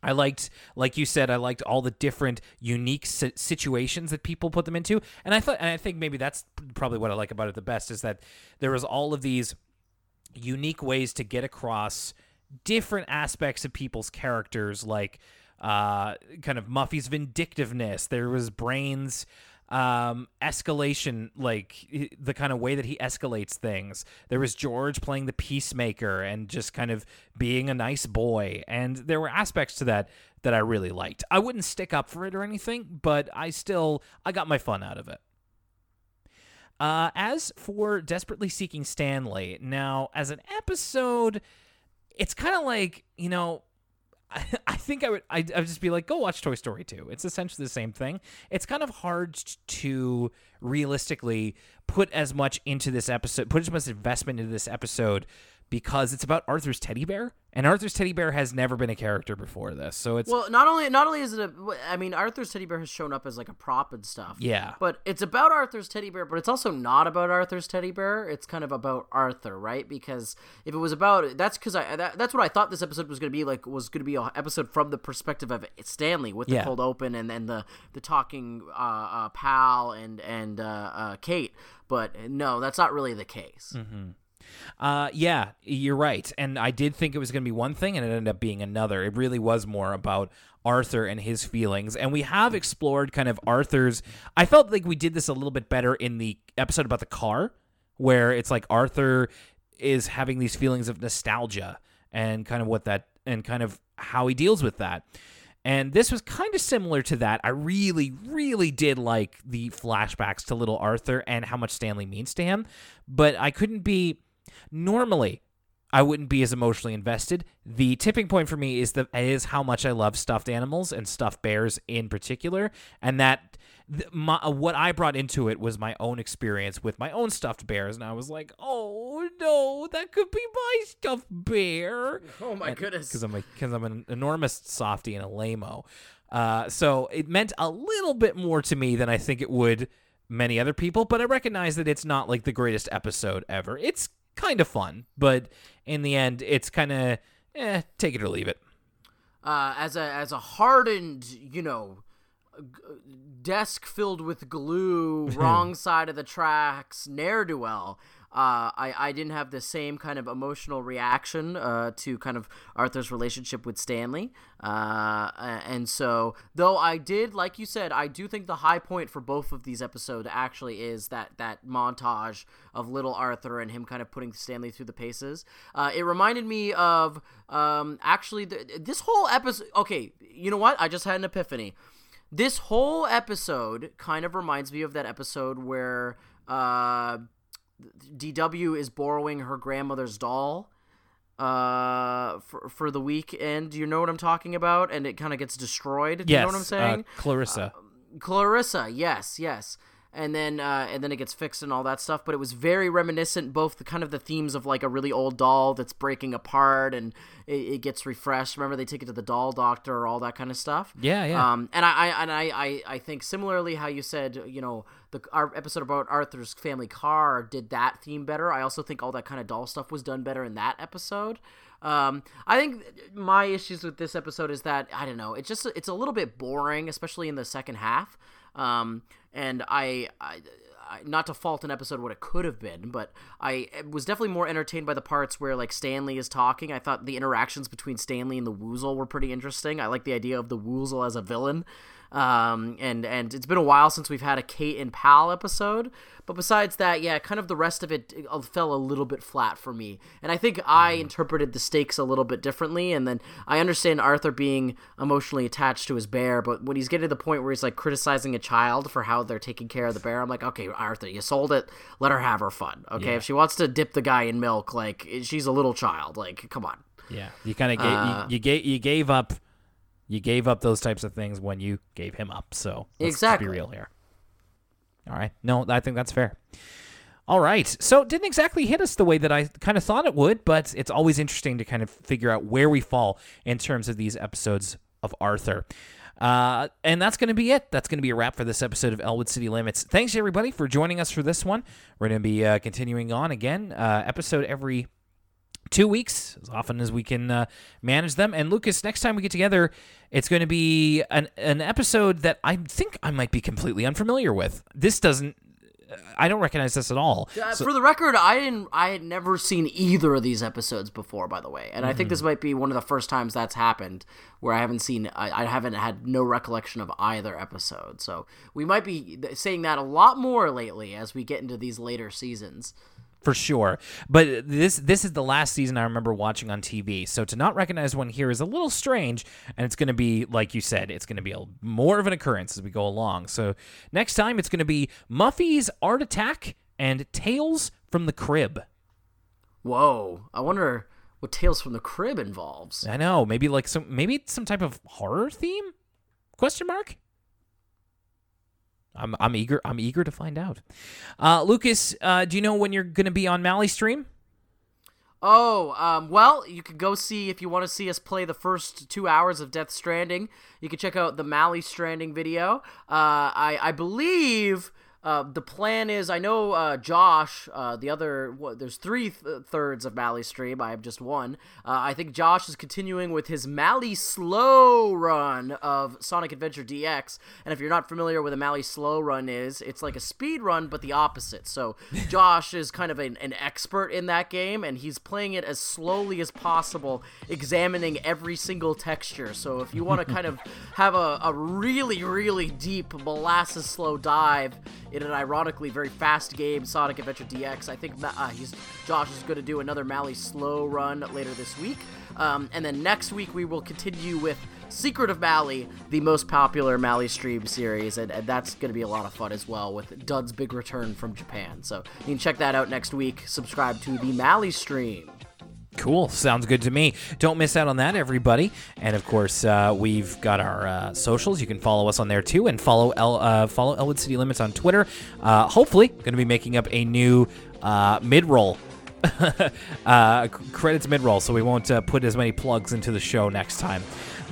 I liked, like you said, I liked all the different unique situations that people put them into, and I thought, and I think maybe that's probably what I like about it the best is that there was all of these unique ways to get across different aspects of people's characters, like uh, kind of Muffy's vindictiveness. There was Brain's um, escalation, like the kind of way that he escalates things. There was George playing the peacemaker and just kind of being a nice boy, and there were aspects to that that I really liked. I wouldn't stick up for it or anything, but I still I got my fun out of it. Uh, as for Desperately Seeking Stanley, now as an episode, it's kind of like you know I, think I would I'd, I'd, just be like, go watch Toy Story 2. It's essentially the same thing. It's kind of hard to realistically put as much into this episode, put as much investment into this episode because it's about Arthur's teddy bear, and Arthur's teddy bear has never been a character before this. So it's well, not only not only is it a, I mean, Arthur's teddy bear has shown up as like a prop and stuff. Yeah, but it's about Arthur's teddy bear, but it's also not about Arthur's teddy bear. It's kind of about Arthur, right? Because if it was about that's because I that, that's what I thought this episode was going to be like was going to be an episode from the perspective of Stanley with the yeah. cold open and then the the talking uh, uh, pal and and uh, uh Kate. But no, that's not really the case. Mm-hmm. Uh, yeah, you're right. And I did think it was going to be one thing, and it ended up being another. It really was more about Arthur and his feelings. And we have explored kind of Arthur's. I felt like we did this a little bit better in the episode about the car, where it's like Arthur is having these feelings of nostalgia and kind of what that, and kind of how he deals with that. And this was kind of similar to that. I really, really did like the flashbacks to little Arthur and how much Stanley means to him. But I couldn't be Normally, I wouldn't be as emotionally invested. The tipping point for me is the is how much I love stuffed animals and stuffed bears in particular, and that my, what I brought into it was my own experience with my own stuffed bears, and I was like, "Oh no, that could be my stuffed bear!" Oh my and, goodness! Because I'm because I'm an enormous softy and a lameo. Uh, so it meant a little bit more to me than I think it would many other people, but I recognize that it's not like the greatest episode ever. It's kind of fun, but in the end, it's kind of eh, take it or leave it. Uh, as a as a hardened, you know, g- desk filled with glue, wrong side of the tracks, ne'er do well. Uh, I, I didn't have the same kind of emotional reaction uh, to kind of Arthur's relationship with Stanley. Uh, and so, though I did, like you said, I do think the high point for both of these episodes actually is that, that montage of little Arthur and him kind of putting Stanley through the paces. Uh, it reminded me of um, actually this whole episode. Okay, you know what? I just had an epiphany. This whole episode kind of reminds me of that episode where uh, DW is borrowing her grandmother's doll uh for for the weekend. You know what I'm talking about? And it kind of gets destroyed. Do yes, you know what I'm saying? Uh, Clarissa. Uh, Clarissa, yes, yes and then uh, and then it gets fixed and all that stuff. But it was very reminiscent, both the kind of the themes of like a really old doll that's breaking apart and it, it gets refreshed. Remember they take it to the doll doctor or all that kind of stuff. Yeah, yeah. Um, and I, I and I, I, I think similarly how you said you know the our episode about Arthur's family car did that theme better. I also think all that kind of doll stuff was done better in that episode. Um, I think my issues with this episode is that I don't know. It's just it's a little bit boring, especially in the second half. Um, and I, I, I, not to fault an episode what it could have been, but I was definitely more entertained by the parts where like Stanley is talking. I thought the interactions between Stanley and the Woozle were pretty interesting. I like the idea of the Woozle as a villain. Um, and and it's been a while since we've had a Kate and Pal episode. But besides that, yeah, kind of the rest of it uh, fell a little bit flat for me. And I think I interpreted the stakes a little bit differently. And then I understand Arthur being emotionally attached to his bear, but when he's getting to the point where he's like criticizing a child for how they're taking care of the bear, I'm like, okay, Arthur, you sold it. Let her have her fun. Okay, Yeah. if she wants to dip the guy in milk, like she's a little child. Like, come on. Yeah, you kind of gave Uh, you, you gave you gave up you gave up those types of things when you gave him up. So let's Exactly. be real here. All right, no, I think that's fair. All right, so it didn't exactly hit us the way that I kind of thought it would, but it's always interesting to kind of figure out where we fall in terms of these episodes of Arthur. Uh, and that's going to be it. That's going to be a wrap for this episode of Elwood City Limits. Thanks, everybody, for joining us for this one. We're going to be uh, continuing on again, uh, episode every two weeks as often as we can uh, manage them. And Lucas, next time we get together, it's going to be an an episode that I think I might be completely unfamiliar with. This doesn't. I don't recognize this at all. Uh, for the record, I didn't. I had never seen either of these episodes before, by the way, and I think this might be one of the first times that's happened where I haven't seen. I, I haven't had no recollection of either episode. So we might be saying that a lot more lately as we get into these later seasons. For sure. But this this is the last season I remember watching on TV. So to not recognize one here is a little strange, and it's going to be like you said, it's going to be a, more of an occurrence as we go along. So next time it's going to be Muffy's Art Attack and Tales from the Crib. Whoa! I wonder what Tales from the Crib involves. I know, maybe like some maybe some type of horror theme? Question mark? I'm I'm eager I'm eager to find out. Uh, Lucas, uh, do you know when you're going to be on Mally Stream? Oh, um, well, you can go see if you want to see us play the first two hours of Death Stranding. You can check out the Mally Stranding video. Uh, I, I believe uh, the plan is I know uh, Josh, uh, the other, what, there's three th- thirds of Mally Stream. I have just one. Uh, I think Josh is continuing with his Mally Slow run of Sonic Adventure DX. And if you're not familiar with a Mally Slow run is, it's like a speed run, but the opposite. So Josh is kind of an, an expert in that game, and he's playing it as slowly as possible, examining every single texture. So if you want to kind of have a, a really, really deep molasses slow dive in an ironically very fast game, Sonic Adventure DX, I think uh, Josh is going to do another Mally slow run later this week. Um, and then next week we will continue with Secret of Mally, the most popular Mally stream series, and, and that's going to be a lot of fun as well with Dud's big return from Japan. So you can check that out next week. Subscribe to the Mally stream. Cool. Sounds good to me. Don't miss out on that, everybody. And of course, uh, we've got our uh, socials. You can follow us on there too, and follow El- uh, follow Elwood City Limits on Twitter. Uh, hopefully, going to be making up a new uh, mid roll. uh, credits mid roll, so we won't put as many plugs into the show next time.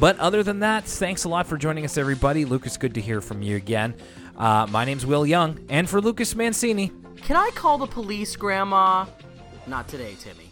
But other than that, thanks a lot for joining us, everybody. Lucas, good to hear from you again. My name's Will Young, and for Lucas Mancini. Can I call the police, Grandma? Not today, Timmy.